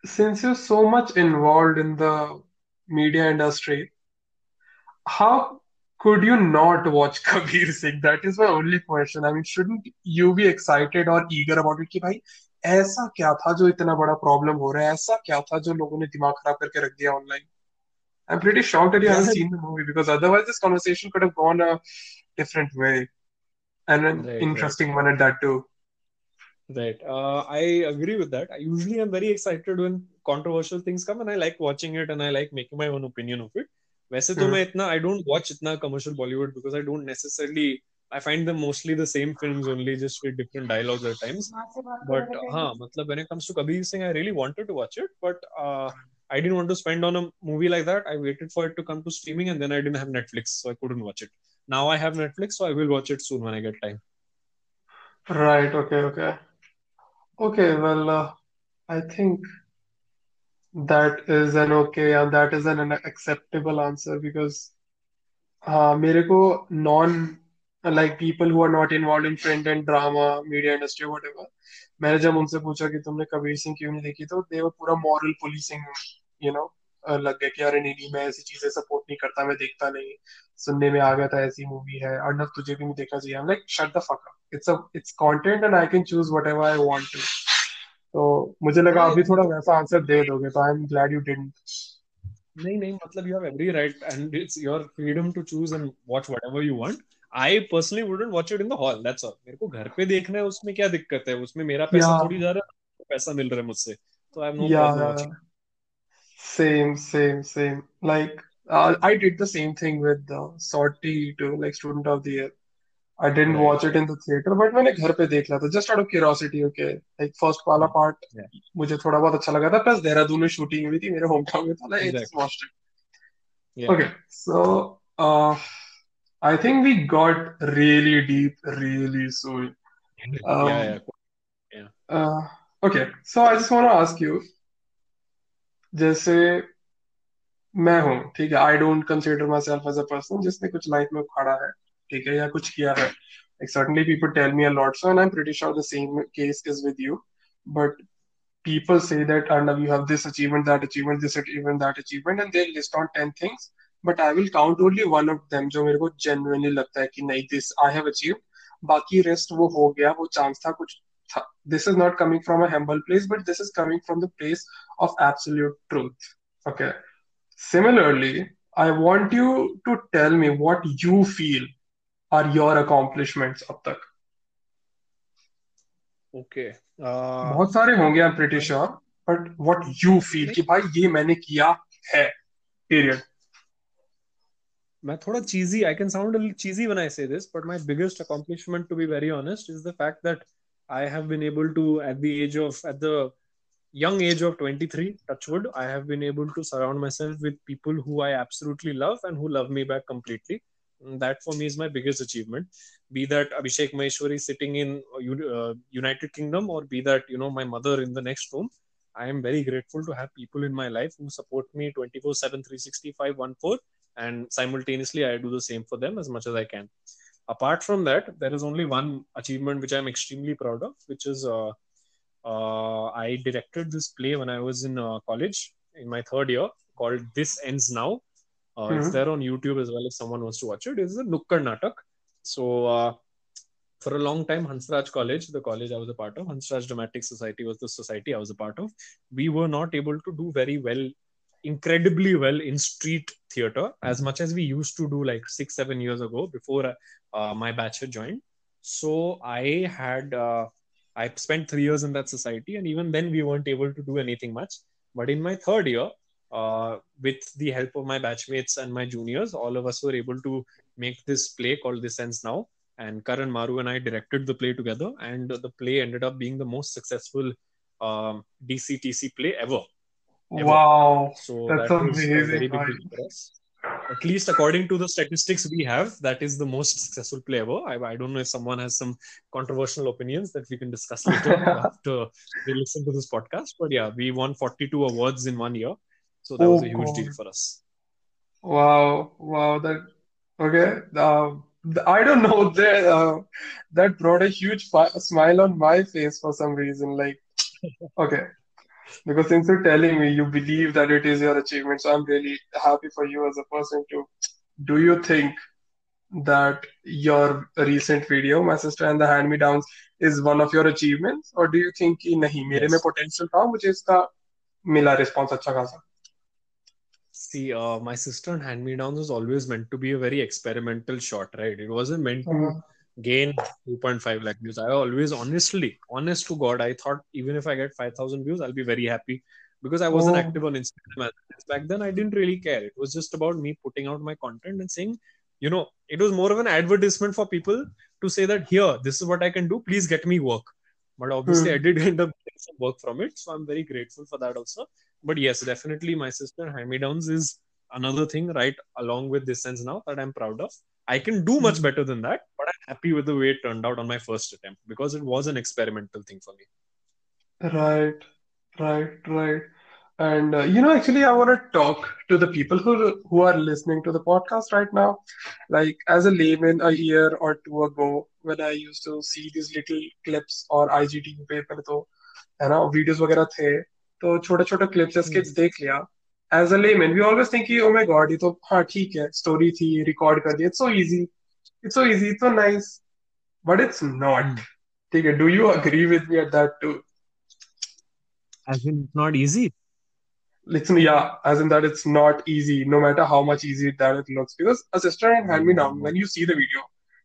since you're so much involved in the media industry, how could you not watch Kabir Singh? That is my only question. I mean, shouldn't you be excited or eager about it कि भाई ऐसा क्या था जो इतना बड़ा problem हो रहा है ऐसा क्या था जो लोगों ने दिमाग खराब करके रख दिया online I'm pretty shocked that you haven't Yeah. seen the movie because otherwise this conversation could have gone a different way and an Right, right. interesting one at that too. Right. Uh, I agree with that. I usually am very excited when controversial things come and I like watching it and I like making my own opinion of it. वैसे तो Hmm. मैं इतना I don't watch इतना commercial Bollywood because I don't necessarily I find them mostly the same films only just with different dialogues at times. But हाँ मतलब when it comes to Kabir Singh I really wanted to watch it but uh, I didn't want to spend on a movie like that. I waited for it to come to streaming and then I didn't have Netflix so I couldn't watch it. Now I have Netflix so I will watch it soon when I get time. Right, okay, okay. Okay, well, uh, I think that is an okay and that is an acceptable answer because हाँ मेरे को non like people who are not involved in print and drama, media industry, whatever. मैंने जब उनसे पूछा कि तुमने कबीर सिंह क्यों नहीं देखी तो they were पूरा policing, you know, अ, लग गया कि अरे नहीं नहीं मैं ऐसी चीज़ें सपोर्ट नहीं करता मैं देखता नहीं सुनने में आ गया था ऐसी मूवी है। और ना तुझे भी नहीं देखना चाहिए। हम like shut the fuck up it's it's content and I can choose whatever I want to तो मुझे लगा अभी थोड़ा वैसा आंसर दे दोगे तो I am glad you didn't नहीं नहीं मतलब you have every right and it's your freedom to choose and watch whatever you want I personally wouldn't watch it in the hall that's all मेरे को घर पे देखना है उसमें क्या दिक्कत है? उसमें मेरा पैसा yeah. थोड़ी जा रहा है पैसा मिल रहा है मुझसे। तो I am no same same same like Uh, I did the same thing with the SOTY 2 like Student of the Year. I didn't watch it in the theater, but when I watched it just out of curiosity, okay, like first wala part, yeah. I bahut acha tha, plus there are shooting in my hometown, mein tha, like, exactly. I just watched it. Okay, so uh, I think we got really deep really soon. Um, okay, so I just want to ask you, just say, मैं हूँ ठीक है I don't consider myself as a person जिसने कुछ life में उखाड़ा है ठीक है या कुछ किया है like certainly people tell me a lot so and i'm pretty sure the same case is with you but people say that Arnav, you have this achievement that achievement this achievement that achievement and they list on 10 things but i will count only one of them जो मेरे को genuinely लगता है कि नहीं this i have achieved बाकी rest वो हो गया वो chance था कुछ था this is not coming from a humble place but this is coming from the place of absolute truth okay similarly I want you to tell me what you feel are your accomplishments अब तक Okay. Uh, बहुत सारे होंगे I am pretty sure but what you feel कि भाई ये मैंने किया है period मैं थोड़ा cheesy. I can sound a little cheesy when I say this, but my biggest accomplishment, to be very honest, is the fact that I have been able to, at the age of, at the young age of 23, touchwood, I have been able to surround myself with people who I absolutely love and who love me back completely. And that for me is my biggest achievement. Be that Abhishek Maheshwari sitting in uh, United Kingdom, or be that you know my mother in the next room. I am very grateful to have people in my life who support me 24 7, 365, 1 4 and simultaneously i do the same for them as much as i can apart from that there is only one achievement which i'm extremely proud of which is uh, uh, i directed this play when i was in uh, college in my third year called this ends now. Mm-hmm. it's there on youtube as well if someone wants to watch it. It's a nukkad natak so uh, for a long time hansraj college the college i was a part of hansraj dramatic society was the society i was a part of. We were not able to do very well incredibly well in street theater as much as we used to do like six seven years ago before uh, my batch had joined. So i had uh, i spent three years in that society and even then we weren't able to do anything much but in my third year uh, with the help of my batchmates and my juniors all of us were able to make this play called this ends now and karan maru and i directed the play together and the play ended up being the most successful um, dctc play ever ever. wow So that's that was a amazing very big man. deal for us. At least according to the statistics we have, that is the most successful play ever. I, I don't know if someone has some controversial opinions that we can discuss later after they listen to this podcast. But yeah, we won 42 awards in one year. So that was Oh a huge deal for us. Wow, wow, that okay. Um, I don't know that uh, that brought a huge fi smile on my face for some reason. Like, okay, because since you're telling me you believe that it is your achievement, so I'm really happy for you as a person too. Do you think that your recent video, My Sister and the Hand-Me-Downs, is one of your achievements, or do you think कि नहीं मेरे में Yes. potential था मुझे इसका मिला response अच्छा खासा? See, uh, my sister and Hand Me Downs was always meant to be a very experimental shot, right? It wasn't meant to Uh-huh. gain 2.5 lakh views. I always, honestly, honest to God, I thought even if I get 5,000 views, I'll be very happy because I wasn't Oh. active on Instagram. Back then, I didn't really care. It was just about me putting out my content and saying, you know, it was more of an advertisement for people to say that here, this is what I can do. Please get me work. But obviously, Hmm. I did end up getting some work from it. So I'm very grateful for that also. But yes, definitely, my sister Hand Me Downs is another thing right along with this ends now that I'm proud of. I can do much better than that, but I'm happy with the way it turned out on my first attempt because it was an experimental thing for me. Right, right, right. And uh, you know, actually, I want to talk to the people who who are listening to the podcast right now. Like as a layman, a year or two ago, when I used to see these little clips और IGTV पे पहले तो है ना videos वगैरह थे तो छोटे छोटे क्लिप्स Hmm. skits देख लिया as a layman we always think कि ओ माय गॉड ये तो हाँ ठीक है स्टोरी थी रिकॉर्ड कर दिया it's so easy it's so easy it's so nice but it's not Hmm. ठीक है do you agree with me at that to As in, it's not easy. Listen, yeah, as in that it's not easy, no matter how much easy that it looks. Because a sister and hand me down, when you see the video,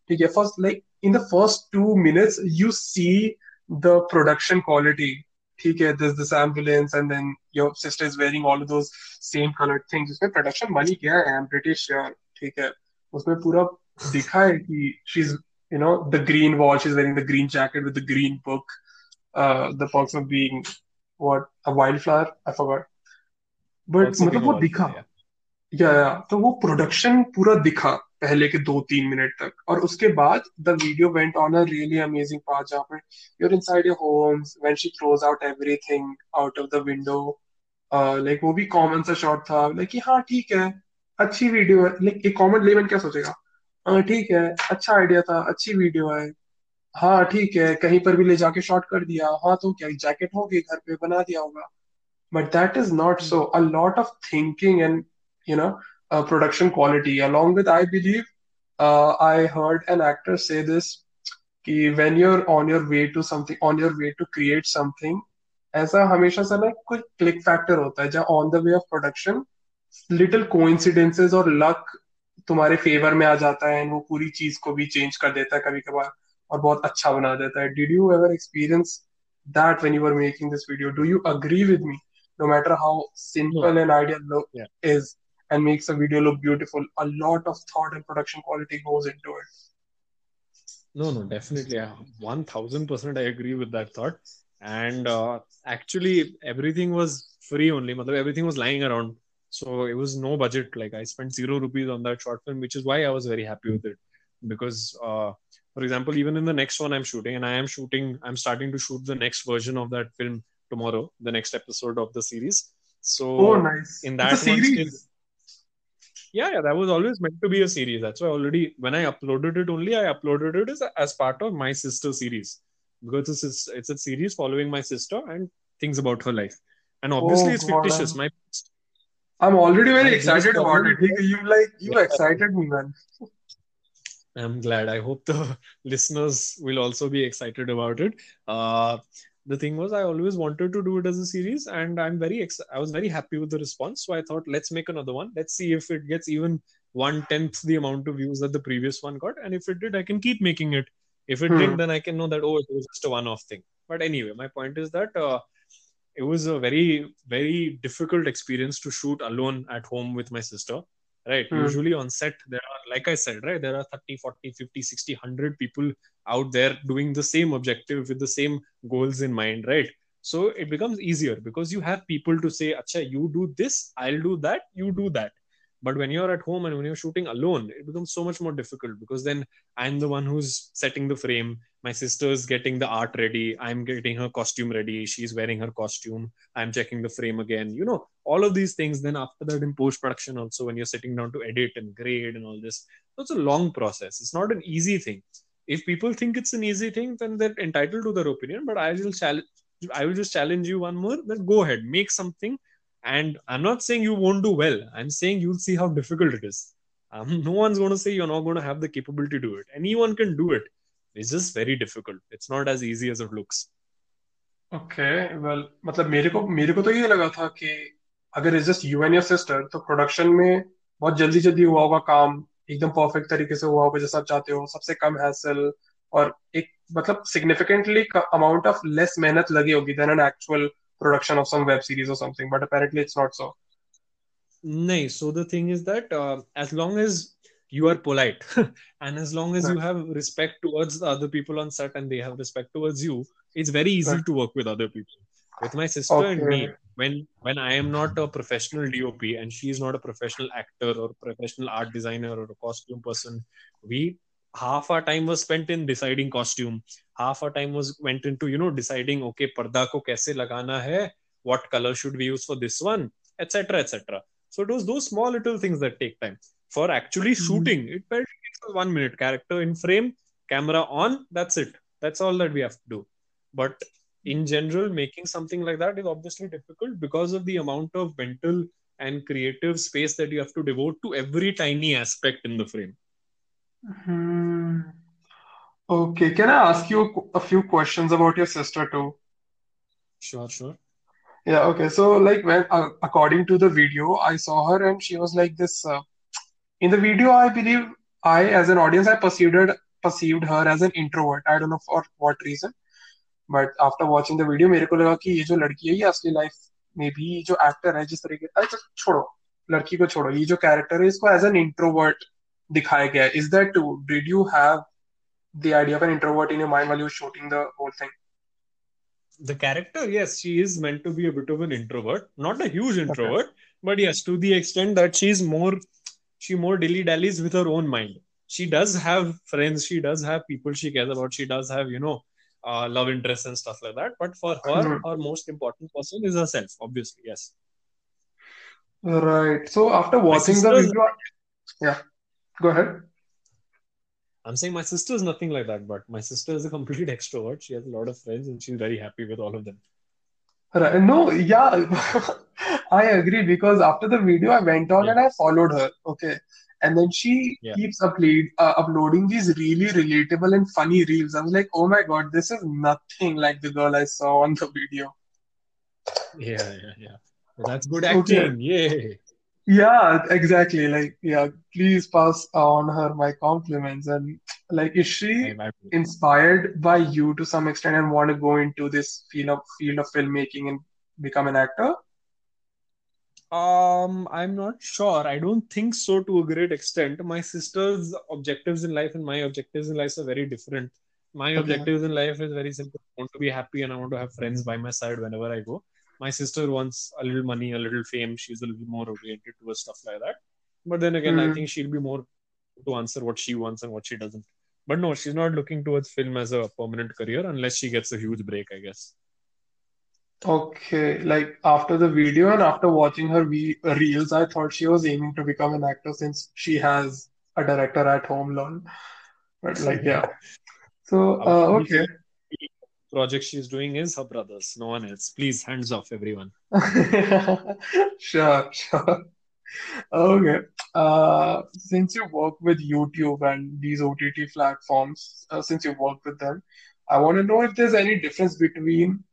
okay, first like in the first two minutes, you see the production quality. ठीक है this this ambulance and then your sister is wearing all those same colored things उसमें production money क्या है I am British ठीक है। उसमें पूरा दिखा है कि she is you know the green wall she is wearing the green jacket with the green book the perks of being what a wild flower I forgot but मतलब वो दिखा। या या तो वो प्रोडक्शन पूरा दिखा। पहले के दो तीन मिनट तक। और उसके बाद the video went on a really amazing part जहाँ पे you're inside your homes when she throws out everything out of the window like वो भी कॉमन सा शॉट था लाइक कि हाँ ठीक है, अच्छी वीडियो है। लाइक एक कॉमन लेवन क्या सोचेगा? हाँ ठीक है अच्छा आइडिया था, अच्छी वीडियो है। हाँ ठीक है, कहीं पर भी ले जाके शॉट कर दिया। हाँ तो क्या जैकेट होगी घर पे बना दिया होगा। But that is not so a lot of thinking and you know uh, production quality along with i believe uh, i heard an actor say this कि when you're on your way to something on your way to create something ऐसा हमेशा से ना कोई click factor होता है जहाँ on the way of production little coincidences और लक तुम्हारे फेवर में आ जाता है वो पूरी चीज़ को भी चेंज कर देता है कभी कभार और बहुत अच्छा बना देता है did you ever experience that when you are making this video do you agree with me no matter how simple No. an idea look Yeah. is and makes a video look beautiful a lot of thought and production quality goes into it No, no, definitely. I- 1000% I agree with that thought. And uh, actually, everything was free only. matlab Everything was lying around. So it was no budget. Like I spent zero rupees on that short film, which is why I was very happy with it. Because, uh, for example, even in the next one I'm shooting, and I am shooting, I'm starting to shoot the next version of that film tomorrow, the next episode of the series. So oh nice in it's that a one series yeah, yeah, that was always meant to be a series. That's why already when I uploaded it only, I uploaded it as, as part of my sister series because this is it's a series following my sister and things about her life. And obviously, Oh, it's God, fictitious. I'm- My I'm already very biggest excited about it. You, you like you Yeah. excited me, man. I'm glad. I hope the listeners will also be excited about it. Uh, the thing was, I always wanted to do it as a series, and I'm very ex- I was very happy with the response. So I thought, let's make another one. Let's see if it gets even one tenth the amount of views that the previous one got, and if it did, I can keep making it. If it Hmm. didn't, then I can know that oh, it was just a one-off thing. But anyway, my point is that uh, it was a very very difficult experience to shoot alone at home with my sister right? Hmm. usually on set there are like i said right there are 30 40 50 60 100 people out there doing the same objective with the same goals in mind right? So it becomes easier because you have people to say acha you do this i'll do that you do that but when you're at home and when you're shooting alone it becomes so much more difficult because then i'm the one who's setting the frame. My sister's getting the art ready. I'm getting her costume ready. She's wearing her costume. I'm checking the frame again. You know all of these things. Then after that in post production also when you're sitting down to edit and grade and all this so it's a long process. It's not an easy thing. If people think it's an easy thing then they're entitled to their opinion. But i will challenge i will just challenge you one more. Then go ahead. Make something and i'm not saying you won't do well i'm saying you'll see how difficult it is um, no one's going to say you're not going to have the capability to do it anyone can do it it's just very difficult it's not as easy as it looks Okay, well, मतलब मेरे को मेरे को तो ये लगा था कि अगर it's just you and your sister तो प्रोडक्शन में बहुत जल्दी जल्दी हुआ होगा काम एकदम परफेक्ट तरीके से हुआ होगा जैसा आप चाहते हो सबसे कम हैसल और एक मतलब सिग्निफिकेंटली अमाउंट ऑफ लेस मेहनत लगी होगी then an actual production of some web series or something but apparently it's not so. Nice so the thing is that uh, as long as you are polite and as long as you have respect towards the other people on set and they have respect towards you it's very easy to work with other people. With my sister okay. and me when when i am not a professional dop and she is not a professional actor or professional art designer or a costume person we half our time was spent in deciding costume. Half our time was went into you know deciding okay parda ko kaise lagana hai? What color should we use for this one? Etc etc so it was those small little things that take time. For actually hmm. shooting it takes one minute. Character in frame camera on that's it. That's all that we have to do. But in general making something like that is obviously difficult because of the amount of mental and creative space that you have to devote to every tiny aspect in the frame. Hmm. Okay, can I ask you a few questions about your sister too? Sure, sure. Yeah, okay. So, like, when uh, according to the video, I saw her and she was like this. Uh, in the video, I believe I, as an audience, I perceived her, perceived her as an introvert. I don't know for what reason, but after watching the video, मेरे को लगा कि ये जो लड़की है ये असली लाइफ में भी ये जो एक्टर है जिस तरीके अच्छा छोड़ो लड़की को छोड़ो ये जो कैरेक्टर है इसको एज एन इंट्रोवर्ट दिखाया गया है is that to did you have the idea of an introvert in your mind while you were shooting the whole thing? The character, yes, she is meant to be a bit of an introvert. Not a huge introvert, but yes, to the extent that she's more she more dilly dallies with her own mind. She does have friends, she does have people she cares about, she does have, you know, uh, love interests and stuff like that. But for her, Mhm. her most important person is herself, obviously, yes. Right. So after watching the sister's- video, yeah, go ahead. I'm saying my sister is nothing like that, but my sister is a complete extrovert. She has a lot of friends and she's very happy with all of them. Right. No, yeah, I agree because after the video, I went on Yeah. and I followed her. Okay. And then she Yeah. keeps upload, uh, uploading these really relatable and funny reels. I was like, oh my God, this is nothing like the girl I saw on the video. Yeah, yeah, yeah. That's good Okay. acting. Yay. Yeah, exactly. Like, yeah, please pass on her my compliments. And like, is she I, inspired by you to some extent and want to go into this field of field of filmmaking and become an actor? Um, I'm not sure. I don't think so to a great extent. My sister's objectives in life and my objectives in life are very different. My Okay. objectives in life is very simple. I want to be happy and I want to have friends by my side whenever I go. My sister wants a little money, a little fame. She's a little more oriented towards stuff like that. But then again, I Hmm. think she'll be more to answer what she wants and what she doesn't. But no, she's not looking towards film as a permanent career unless she gets a huge break, I guess. Okay. Like after the video and after watching her we reels, I thought she was aiming to become an actor since she has a director at home, lol. But like, yeah. So, Uh, uh, okay. Project she's doing is her brother's, no one else. Please, hands off, everyone. Sure, sure. Okay. Uh, since you work with YouTube and these OTT platforms, uh, since you work with them, I want to know if there's any difference between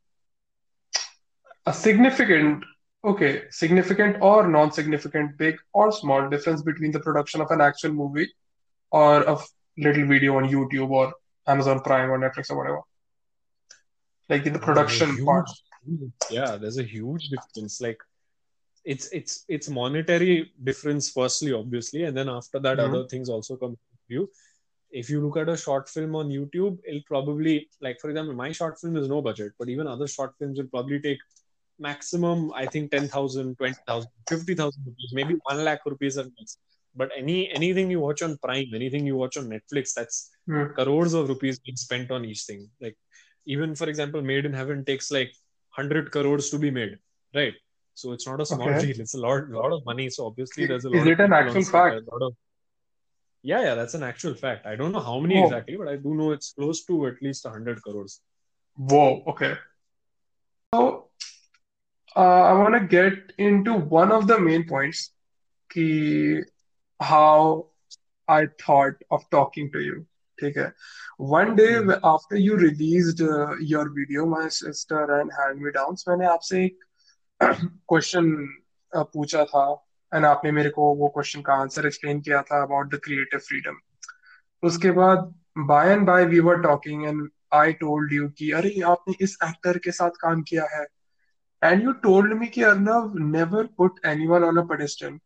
a significant, okay, significant or non-significant, big or small difference between the production of an actual movie or a little video on YouTube or Amazon Prime or Netflix or whatever, like in the production part. yeah, there's a huge difference. Like it's it's it's monetary difference firstly, obviously, and then after that, Mhm. other things also come into view. If you look at a short film on YouTube, it'll probably like, for example, my short film is no budget, but even other short films will probably take maximum, I think, 10,000, 20,000, 50,000 rupees, maybe 1 lakh rupees at max. But any anything you watch on Prime, anything you watch on Netflix, that's Mm. crores of rupees being spent on each thing. Like even for example, Made in Heaven takes like 100 crores to be made, right? So it's not a small Okay. deal. It's a lot, lot of money. So obviously there's a Is lot of it an actual fact? of yeah, yeah, that's an actual fact. I don't know how many Oh, exactly, but I do know it's close to at least 100 crores. whoa. Okay. So, uh, I want to get into one of the main points, ki how I thought of talking to you. ठीक है. Wh- after you released uh, your video, my sister and hand me downs, मैंने आपसे एक question पूछा था and आपने मेरे को वो क्वेश्चन का आंसर एक्सप्लेन किया था अबाउट द क्रिएटिव फ्रीडम उसके बाद by and by we were talking and I told you कि अरे आपने इस एक्टर के साथ काम किया है एंड यू टोल्ड मी कि Arnav never put anyone on a pedestal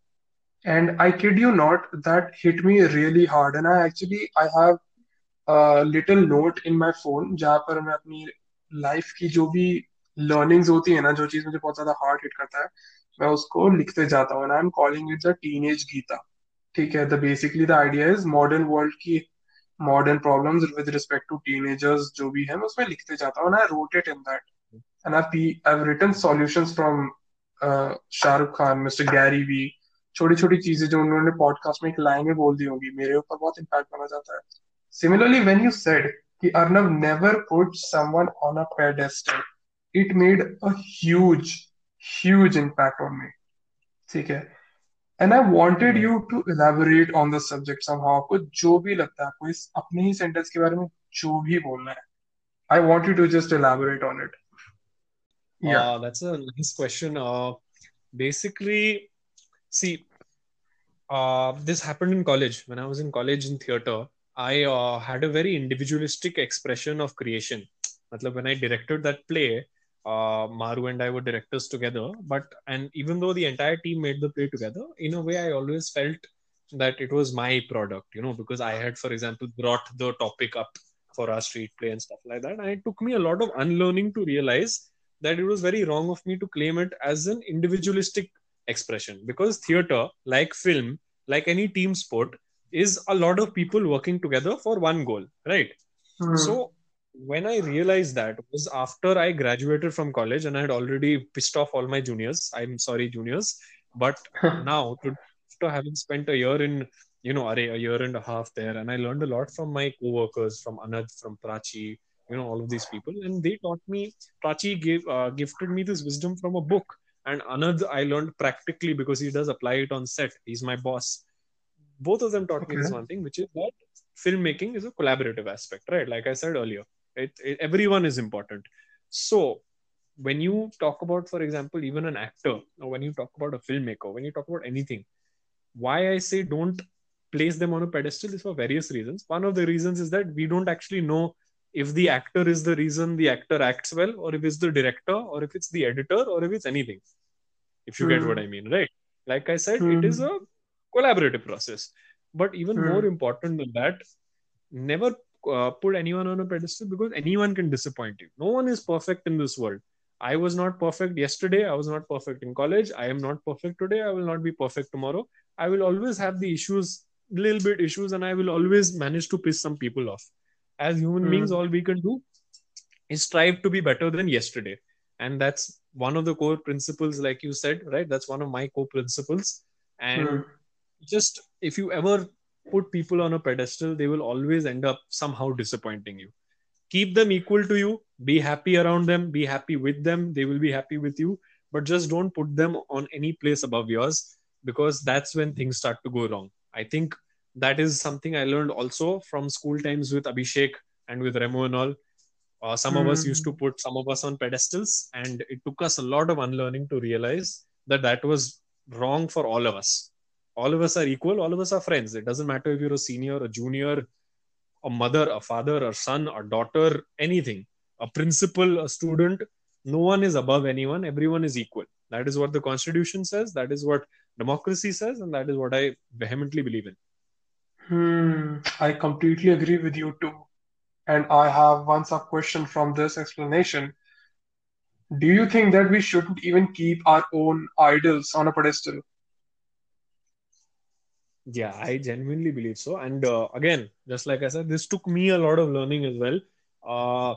and I kid you not, that hit me really hard. And I actually I have a note in in phone जहाँ पर मैं अपनी life की जो भी learnings होती है ना जो चीज़ मुझे बहुत ज़्यादा हार्ड हिट करता है मैं उसको लिखते जाता हूँ। I am calling it the teenage Gita ठीक है? The basically the idea is modern world की modern problems with respect to teenagers जो भी है मैं उसमें लिखते जाता हूँ। And I wrote it in that pe- I've written solutions from uh, Shahrukh Khan mister Gary Vee छोटी छोटी चीज़ें जो उन्होंने पॉडकास्ट में एक लाइन में बोल दी होंगी मेरे ऊपर बहुत इम्पैक्ट बना जाता है। सिमिलरली व्हेन यू सेड कि Arnav never put someone on a pedestal it made a huge huge impact on me ठीक है and I wanted Yeah. You to elaborate on the subject somehow आपको जो भी लगता है आपको इस अपने ही सेंटेंस के बारे में जो भी बोलना है I want you to just elaborate on it या Uh, that's a nice question. Uh, basically, see, uh, this happened in college. When I was in college in theater, I uh, had a very individualistic expression of creation. Matlab, when I directed that play, uh, Maru and I were directors together. But and even though the entire team made the play together, in a way, I always felt that it was my product, you know, because I had, for example, brought the topic up for our street play and stuff like that. And it took me a lot of unlearning to realize that it was very wrong of me to claim it as an individualistic expression because theater, like film, like any team sport, is a lot of people working together for one goal, right? Hmm. So when I realized that was after I graduated from college and I had already pissed off all my juniors. I'm sorry, juniors, but now to, after having spent a year in you know Arré, a year and a half there and i learned a lot from my co-workers from Anand from prachi you know all of these people and they taught me prachi gave uh, gifted me this wisdom from a book and Anand i learned practically because he does apply it on set he's my boss both of them taught me Okay. this one thing which is that filmmaking is a collaborative aspect right like i said earlier it, it everyone is important so when you talk about, for example, even an actor, or when you talk about a filmmaker, when you talk about anything, why I say don't place them on a pedestal is for various reasons. One of the reasons is that we don't actually know if the actor is the reason the actor acts well, or if it's the director, or if it's the editor, or if it's anything. If you get hmm. what I mean, right? Like I said, it hmm. is a collaborative process. But even hmm. more important than that, never uh, put anyone on a pedestal because anyone can disappoint you. No one is perfect in this world. I was not perfect yesterday. I was not perfect in college. I am not perfect today. I will not be perfect tomorrow. I will always have the issues, little bit issues, and I will always manage to piss some people off. As human hmm. beings, all we can do is strive to be better than yesterday. And that's one of the core principles, like you said, right? That's one of my core principles. And hmm. Just if you ever put people on a pedestal, they will always end up somehow disappointing you. Keep them equal to you, be happy around them, be happy with them, they will be happy with you, but just don't put them on any place above yours because that's when things start to go wrong. I think that is something I learned also from school times with Abhishek and with Remo and all. Uh, some of us used to put some of us on pedestals, and it took us a lot of unlearning to realize that that was wrong for all of us all of us are equal all of us are friends. It doesn't matter if you're a senior a junior a mother a father a son a daughter anything. A principal a student no one is above anyone. Everyone is equal. That is what the constitution says. That is what democracy says. And that is what i vehemently believe in. Hmm, I completely agree with you too. And I have one sub question from this explanation. Do you think that we shouldn't even keep our own idols on a pedestal? Yeah i genuinely believe so. And uh, again just like i said this took me a lot of learning as well. Uh,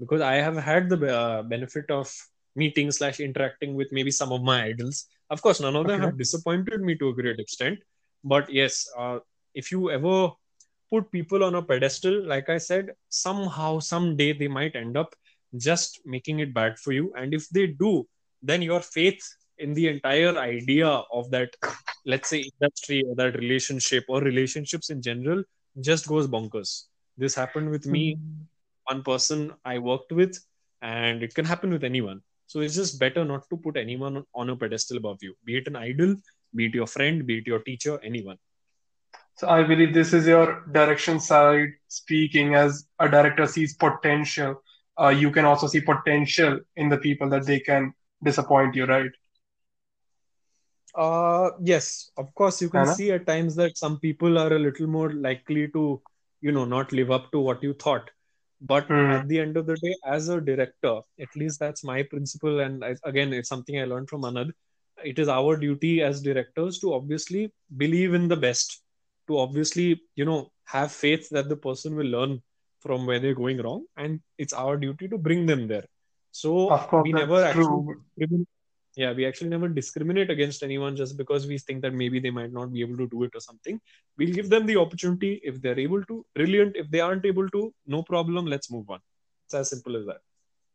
because i have had the uh, benefit of meeting slash interacting with maybe some of my idols. Of course none of them Okay. have disappointed me to a great extent. But yes uh, if you ever put people on a pedestal like i said somehow someday they might end up just making it bad for you. And if they do then your faith in the entire idea of that let's say industry or that relationship or relationships in general just goes bonkers. This happened with me one person i worked with and it can happen with anyone. So it's just better not to put anyone on a pedestal above you. Be it an idol be it your friend be it your teacher anyone. So I believe this is your direction side speaking as a director sees potential. Uh, you can also see potential in the people that they can disappoint you, right? Uh, yes, of course, you can Anna? see at times that some people are a little more likely to, you know, not live up to what you thought. But Hmm. at the end of the day, as a director, at least that's my principle. And I, again, it's something I learned from Anand. It is our duty as directors to obviously believe in the best, to obviously, you know, have faith that the person will learn from where they're going wrong. And it's our duty to bring them there. So Of course, we never actually true discriminate yeah we actually never discriminate against anyone just because we think that maybe they might not be able to do it or something we'll give them the opportunity if they're able to brilliant if they aren't able to no problem let's move on it's as simple as that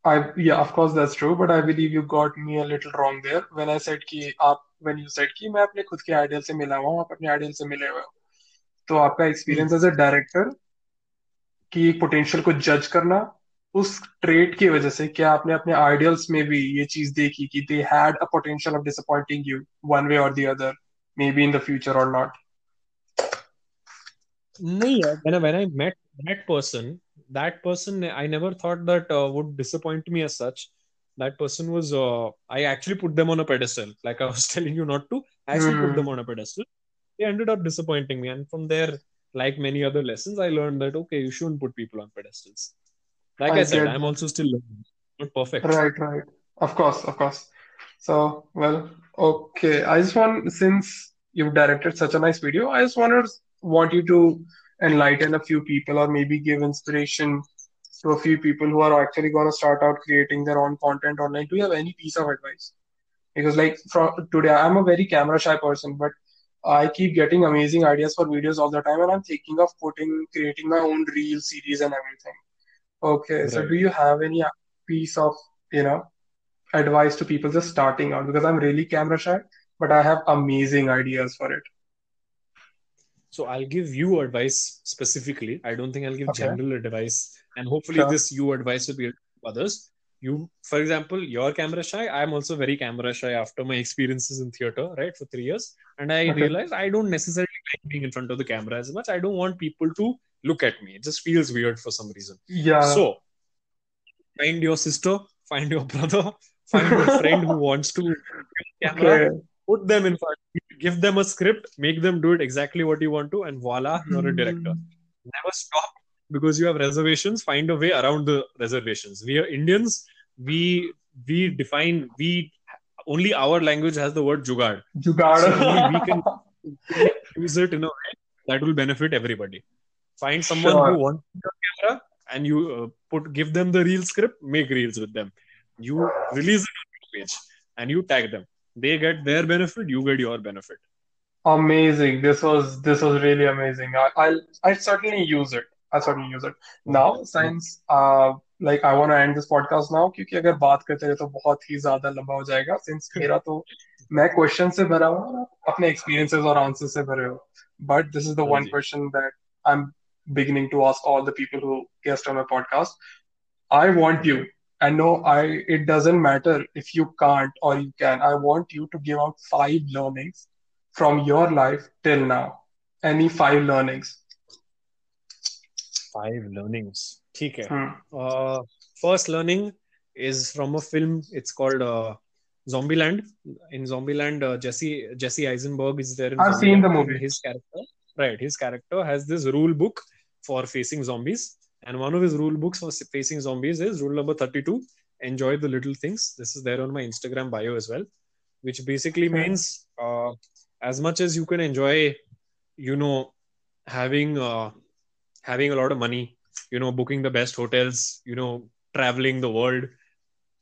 I yeah, of course that's true, but I believe you got me a little wrong there when I said कि आप when you said कि मैं अपने खुद के ideal से मिला हुआ हूँ आप अपने आइडियल से मिले हुए हो तो आपका एक्सपीरियंस एज अ डायरेक्टर कि पोटेंशियल को जज करना उस ट्रेट की वजह से क्या आपने अपने आइडियल्स में भी ये चीज़ देखी कि they had a potential of disappointing you one way और the other may be in the future और not when when I met that person that person i never thought that uh, would disappoint me as such that person was uh, i actually put them on a pedestal like i was telling you not to i actually put them Hmm. on a pedestal they ended up disappointing me and from there like many other lessons i learned that okay you shouldn't put people on pedestals like I i said i'm also still learning not perfect Right, right. Of course, of course. So, well, okay. I just want, since you've directed such a nice video, I just wanted want you to enlighten a few people or maybe give inspiration to a few people who are actually going to start out creating their own content online. Do you have any piece of advice? Because like from today, I'm a very camera shy person, but I keep getting amazing ideas for videos all the time, and I'm thinking of putting, creating my own reel series and everything. Okay, so do you have any piece of, you know, advice to people just starting out? Because I'm really camera shy, but I have amazing ideas for it. So I'll give you advice specifically. I don't think I'll give Okay, general advice. And hopefully sure. this you advice will be others. you for example you're camera shy i'm also very camera shy after my experiences in theater right for three years and i Okay. realized i don't necessarily like being in front of the camera as much i don't want people to look at me. It just feels weird for some reason. Yeah. so find your sister find your brother find a friend who wants to camera Okay. put them in front give them a script make them do it exactly what you want to and voila you're a hmm. director. Never stop because you have reservations. Find a way around the reservations. We are indians. We we define we only our language has the word jugad Jugaad. So we can use it in a way that will benefit everybody find someone Sure. who wants to be on camera and you uh, put give them the reel script make reels with them you release it on your page and you tag them they get their benefit you get your benefit Amazing. This was this was really amazing. I, I'll I certainly use it. I certainly use it. Now, since uh like I want to end this podcast now क्योंकि अगर बात करते रहे तो बहुत ही ज्यादा लंबा हो जाएगा since मेरा तो मैं क्वेश्चन से भरा हूँ और आप अपने experiences और answers से भरे हो. But this is the हाँ one ji. question that I'm beginning to ask all the people who guest on my podcast. I want you, and no, I it doesn't matter if you can't or you can. I want you to give out five learnings from your life till now. Any five learnings. five learnings ठीक है Hmm. uh, first learning is from a film it's called uh, zombieland in zombieland uh, jesse jesse eisenberg is there in I've seen the Zombieland, movie. and his character right his character has this rule book for facing zombies. And one of his rule books for facing zombies is rule number 32 enjoy the little things. This is there on my instagram bio as well which basically means uh, as much as you can enjoy you know having uh, having a lot of money you know booking the best hotels you know traveling the world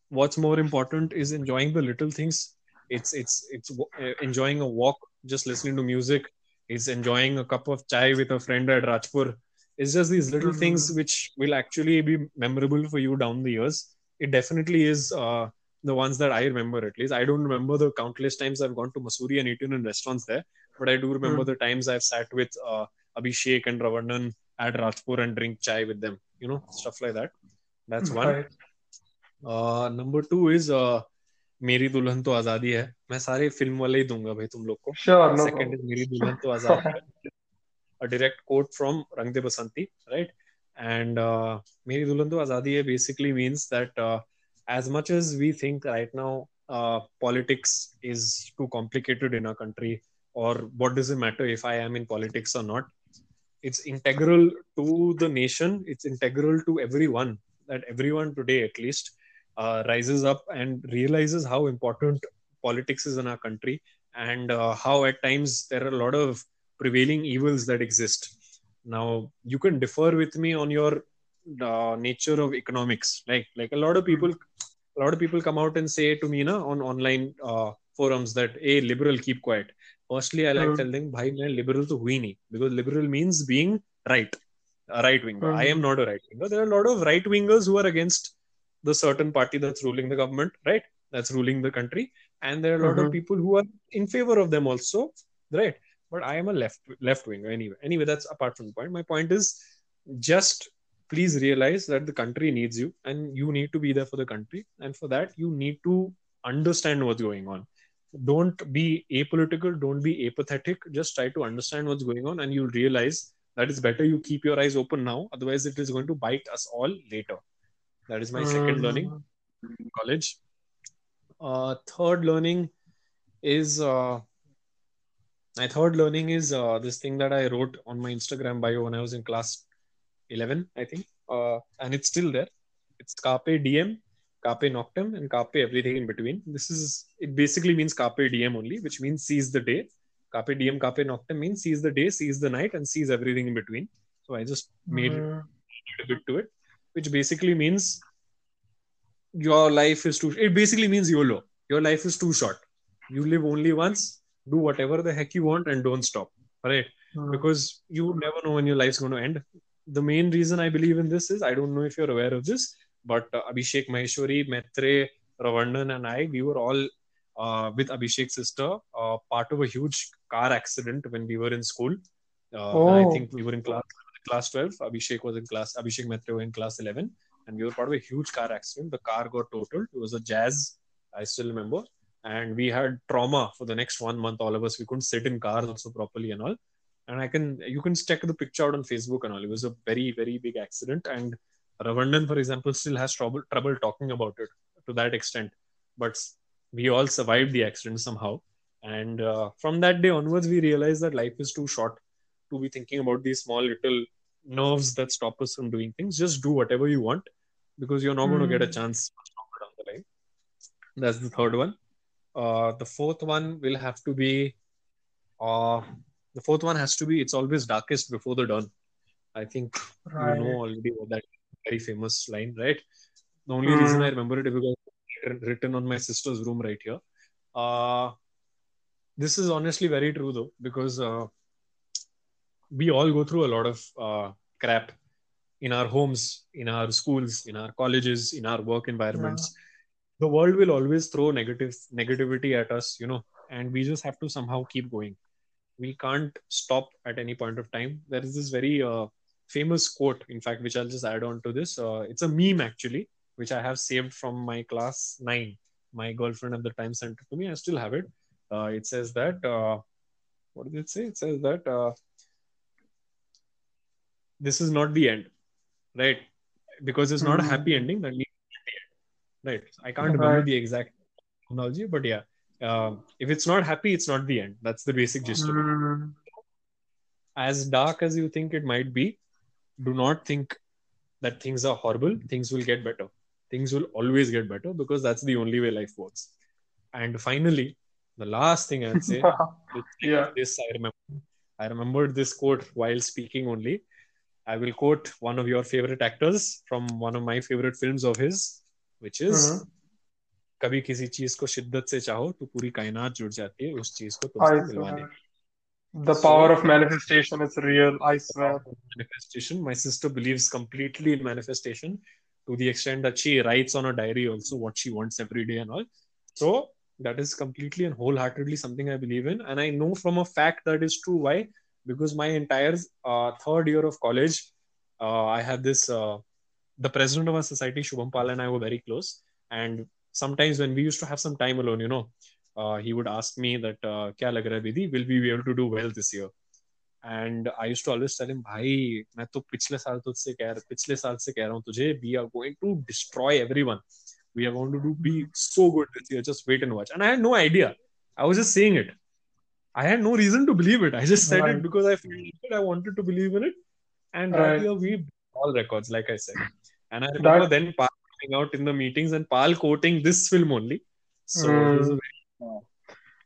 what's more important is enjoying the little things. It's it's it's uh, enjoying a walk just listening to music. It's enjoying a cup of chai with a friend at rajpur it's just these little mm-hmm. things which will actually be memorable for you down the years. It definitely is uh, the ones that i remember at least. I don't remember the countless times i've gone to Mussoorie and eaten in restaurants there but i do remember mm-hmm. the times i've sat with uh, abhishek and ravanan at rajpur and drink chai with them you know stuff like that. That's hmm, one. right. uh, number two is uh, मेरी दुल्हन तो आजादी है मैं सारे film वाले ही दूंगा भाई तुम लोग को सेकंड इज मेरी दुल्हन तो आजादी a direct quote from Rang De Basanti, right? And uh, Meri Dulando Azadi basically means that uh, as much as we think right now uh, politics is too complicated in our country, or what does it matter if I am in politics or not? It's integral to the nation, it's integral to everyone, that everyone today at least uh, rises up and realizes how important politics is in our country and uh, how at times there are a lot of prevailing evils that exist. Now you can differ with me on your uh, nature of economics. Like like a lot of people a lot of people come out and say to me na, on online uh, forums that a liberal keep quiet. Firstly i like Hmm. telling bhai main liberal to hui nahi. Because liberal means being right a right winger. Hmm. i am not a right winger. There are a lot of right wingers who are against the certain party that's ruling the government right? That's ruling the country. And there are a lot Mhm. of people who are in favor of them also right but i am a left left winger anyway. Anyway that's apart from the point. My point is just please realize that the country needs you and you need to be there for the country. And for that you need to understand what's going on. Don't be apolitical. Don't be apathetic. Just try to understand what's going on and you'll realize that it's better you keep your eyes open now. Otherwise it is going to bite us all later. That is my second Mm. learning in college. Uh, third learning is uh, my third learning is uh, this thing that i wrote on my instagram bio when i was in class 11 i think uh, and it's still there. It's carpe diem carpe noctem and carpe everything in between. This is it basically means carpe diem only which means seize the day. Carpe diem carpe noctem means seize the day seize the night and seize everything in between. So i just made Mm. a bit to it which basically means your life is too it basically means yolo. Your life is too short. You live only once do whatever the heck you want and don't stop right Mm. because you never know when your life's going to end. The main reason I believe in this is I don't know if you're aware of this, but uh, Abhishek Maheshwari, Maitre, Ravandan, and I, we were all uh, with Abhishek's sister, uh, part of a huge car accident when we were in school. Uh, and I Oh. think we were in class class 12. Abhishek was in class, Abhishek Maitre was in class 11, and we were part of a huge car accident. The car got totaled. It was a Jazz, I still remember, and we had trauma for the next one month. All of us, we couldn't sit in cars also properly and all. And I can, you can check the picture out on Facebook and all. It was a very, very big accident, and Ravandan, for example, still has trouble trouble talking about it to that extent. But we all survived the accident somehow. And uh, from that day onwards, we realized that life is too short to be thinking about these small little nerves that stop us from doing things. Just do whatever you want because you're not going to get a chance down the line. That's the third one. Uh, the fourth one will have to be. Uh, the fourth one has to be. It's always darkest before the dawn. I think Right. you know already what that very famous line, right? The only reason Mm. I remember it is because it's written on my sister's room right here. Uh, this is honestly very true though, because uh, we all go through a lot of uh, crap in our homes, in our schools, in our colleges, in our work environments. The world will always throw negative negativity at us, you know, and we just have to somehow keep going. We can't stop at any point of time. There is this very uh, famous quote, in fact, which I'll just add on to this. Uh, it's a meme actually, which I have saved from my class nine. My girlfriend at the time sent it to me. I still have it. Uh, it says that. Uh, what did it say? It says that uh, this is not the end, right? Because it's not a Mhm. happy ending. That means it's the end, right? I can't remember Right. the exact terminology, but yeah, um, if it's not happy, it's not the end. That's the basic gist of it Mm. as dark as you think it might be, do not think that things are horrible. Things will get better. Things will always get better because that's the only way life works. And finally, the last thing I'd say Yeah. this I remember. I remembered this quote while speaking only. I will quote one of your favorite actors from one of my favorite films of his, which is Mhm. कभी किसी चीज को शिद्दत से चाहो तो पूरी कायनात जुड़ जाती है उस चीज को I तुमसे मिलवाने swear. The power of manifestation is real, I swear. manifestation. My sister believes completely in manifestation to the extent that she writes on a diary also what she wants every day and all. So that is completely and wholeheartedly something I believe in. And I know from a fact that is true. Why? Because my entire uh, third year of college, uh, I had this, uh, the president of our society, Shubham Pal, and I were very close. And sometimes when we used to have some time alone, you know, uh, he would ask me that, uh, क्या लग रहा है Bidi? Will we be able to do well this year? And I used to always tell him भाई मैं तो पिछले साल तुझसे कह रहा पिछले साल से कह रहा हूँ तुझे we are going to destroy everyone we are going to do be so good this year just wait and watch and I had no idea I was just saying it I had no reason to believe it. I just said Right. it because I felt it. I wanted to believe in it. And that Right. year we beat all records, like I said. And I remember That- then Pal coming out in the meetings and Pal quoting this film only. So it was a Mm. very, uh,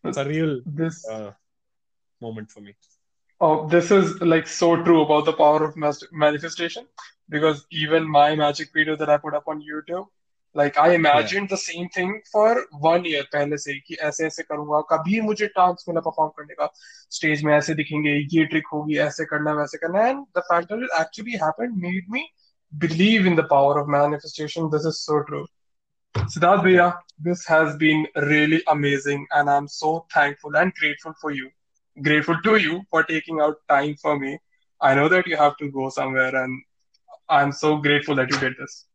it's a real This uh, moment for me. Oh, this is like so true about the power of mas- manifestation because even my magic video that I put up on YouTube, like I imagined the same thing for one year पहले से ही कि ऐसे ऐसे करूंगा कभी मुझे chance मिला perform करने का स्टेज में ऐसे दिखेंगे ये ट्रिक होगी ऐसे करना है वैसे करना है and the fact that it actually happened made me believe in the power of manifestation. This is so true. Siddharth Bhaiya, this has been really amazing and I'm so thankful and grateful for you grateful to you for taking out time for me. I know that you have to go somewhere, and I'm so grateful that you did this.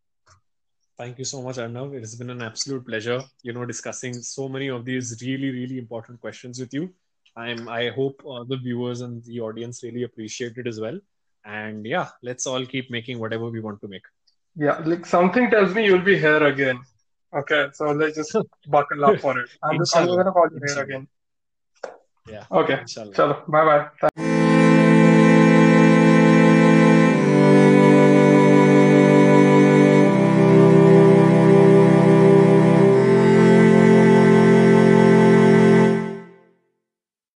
Thank you so much, Arnav. It has been an absolute pleasure, you know, discussing so many of these really, really important questions with you. I'm, I hope uh, the viewers and the audience really appreciate it as well. And yeah, let's all keep making whatever we want to make. Yeah, like something tells me you'll be here again. Okay, so let's just buckle up for it. I'm just I'm gonna call you here again. Yeah. Okay, Inshallah. chalo, bye bye.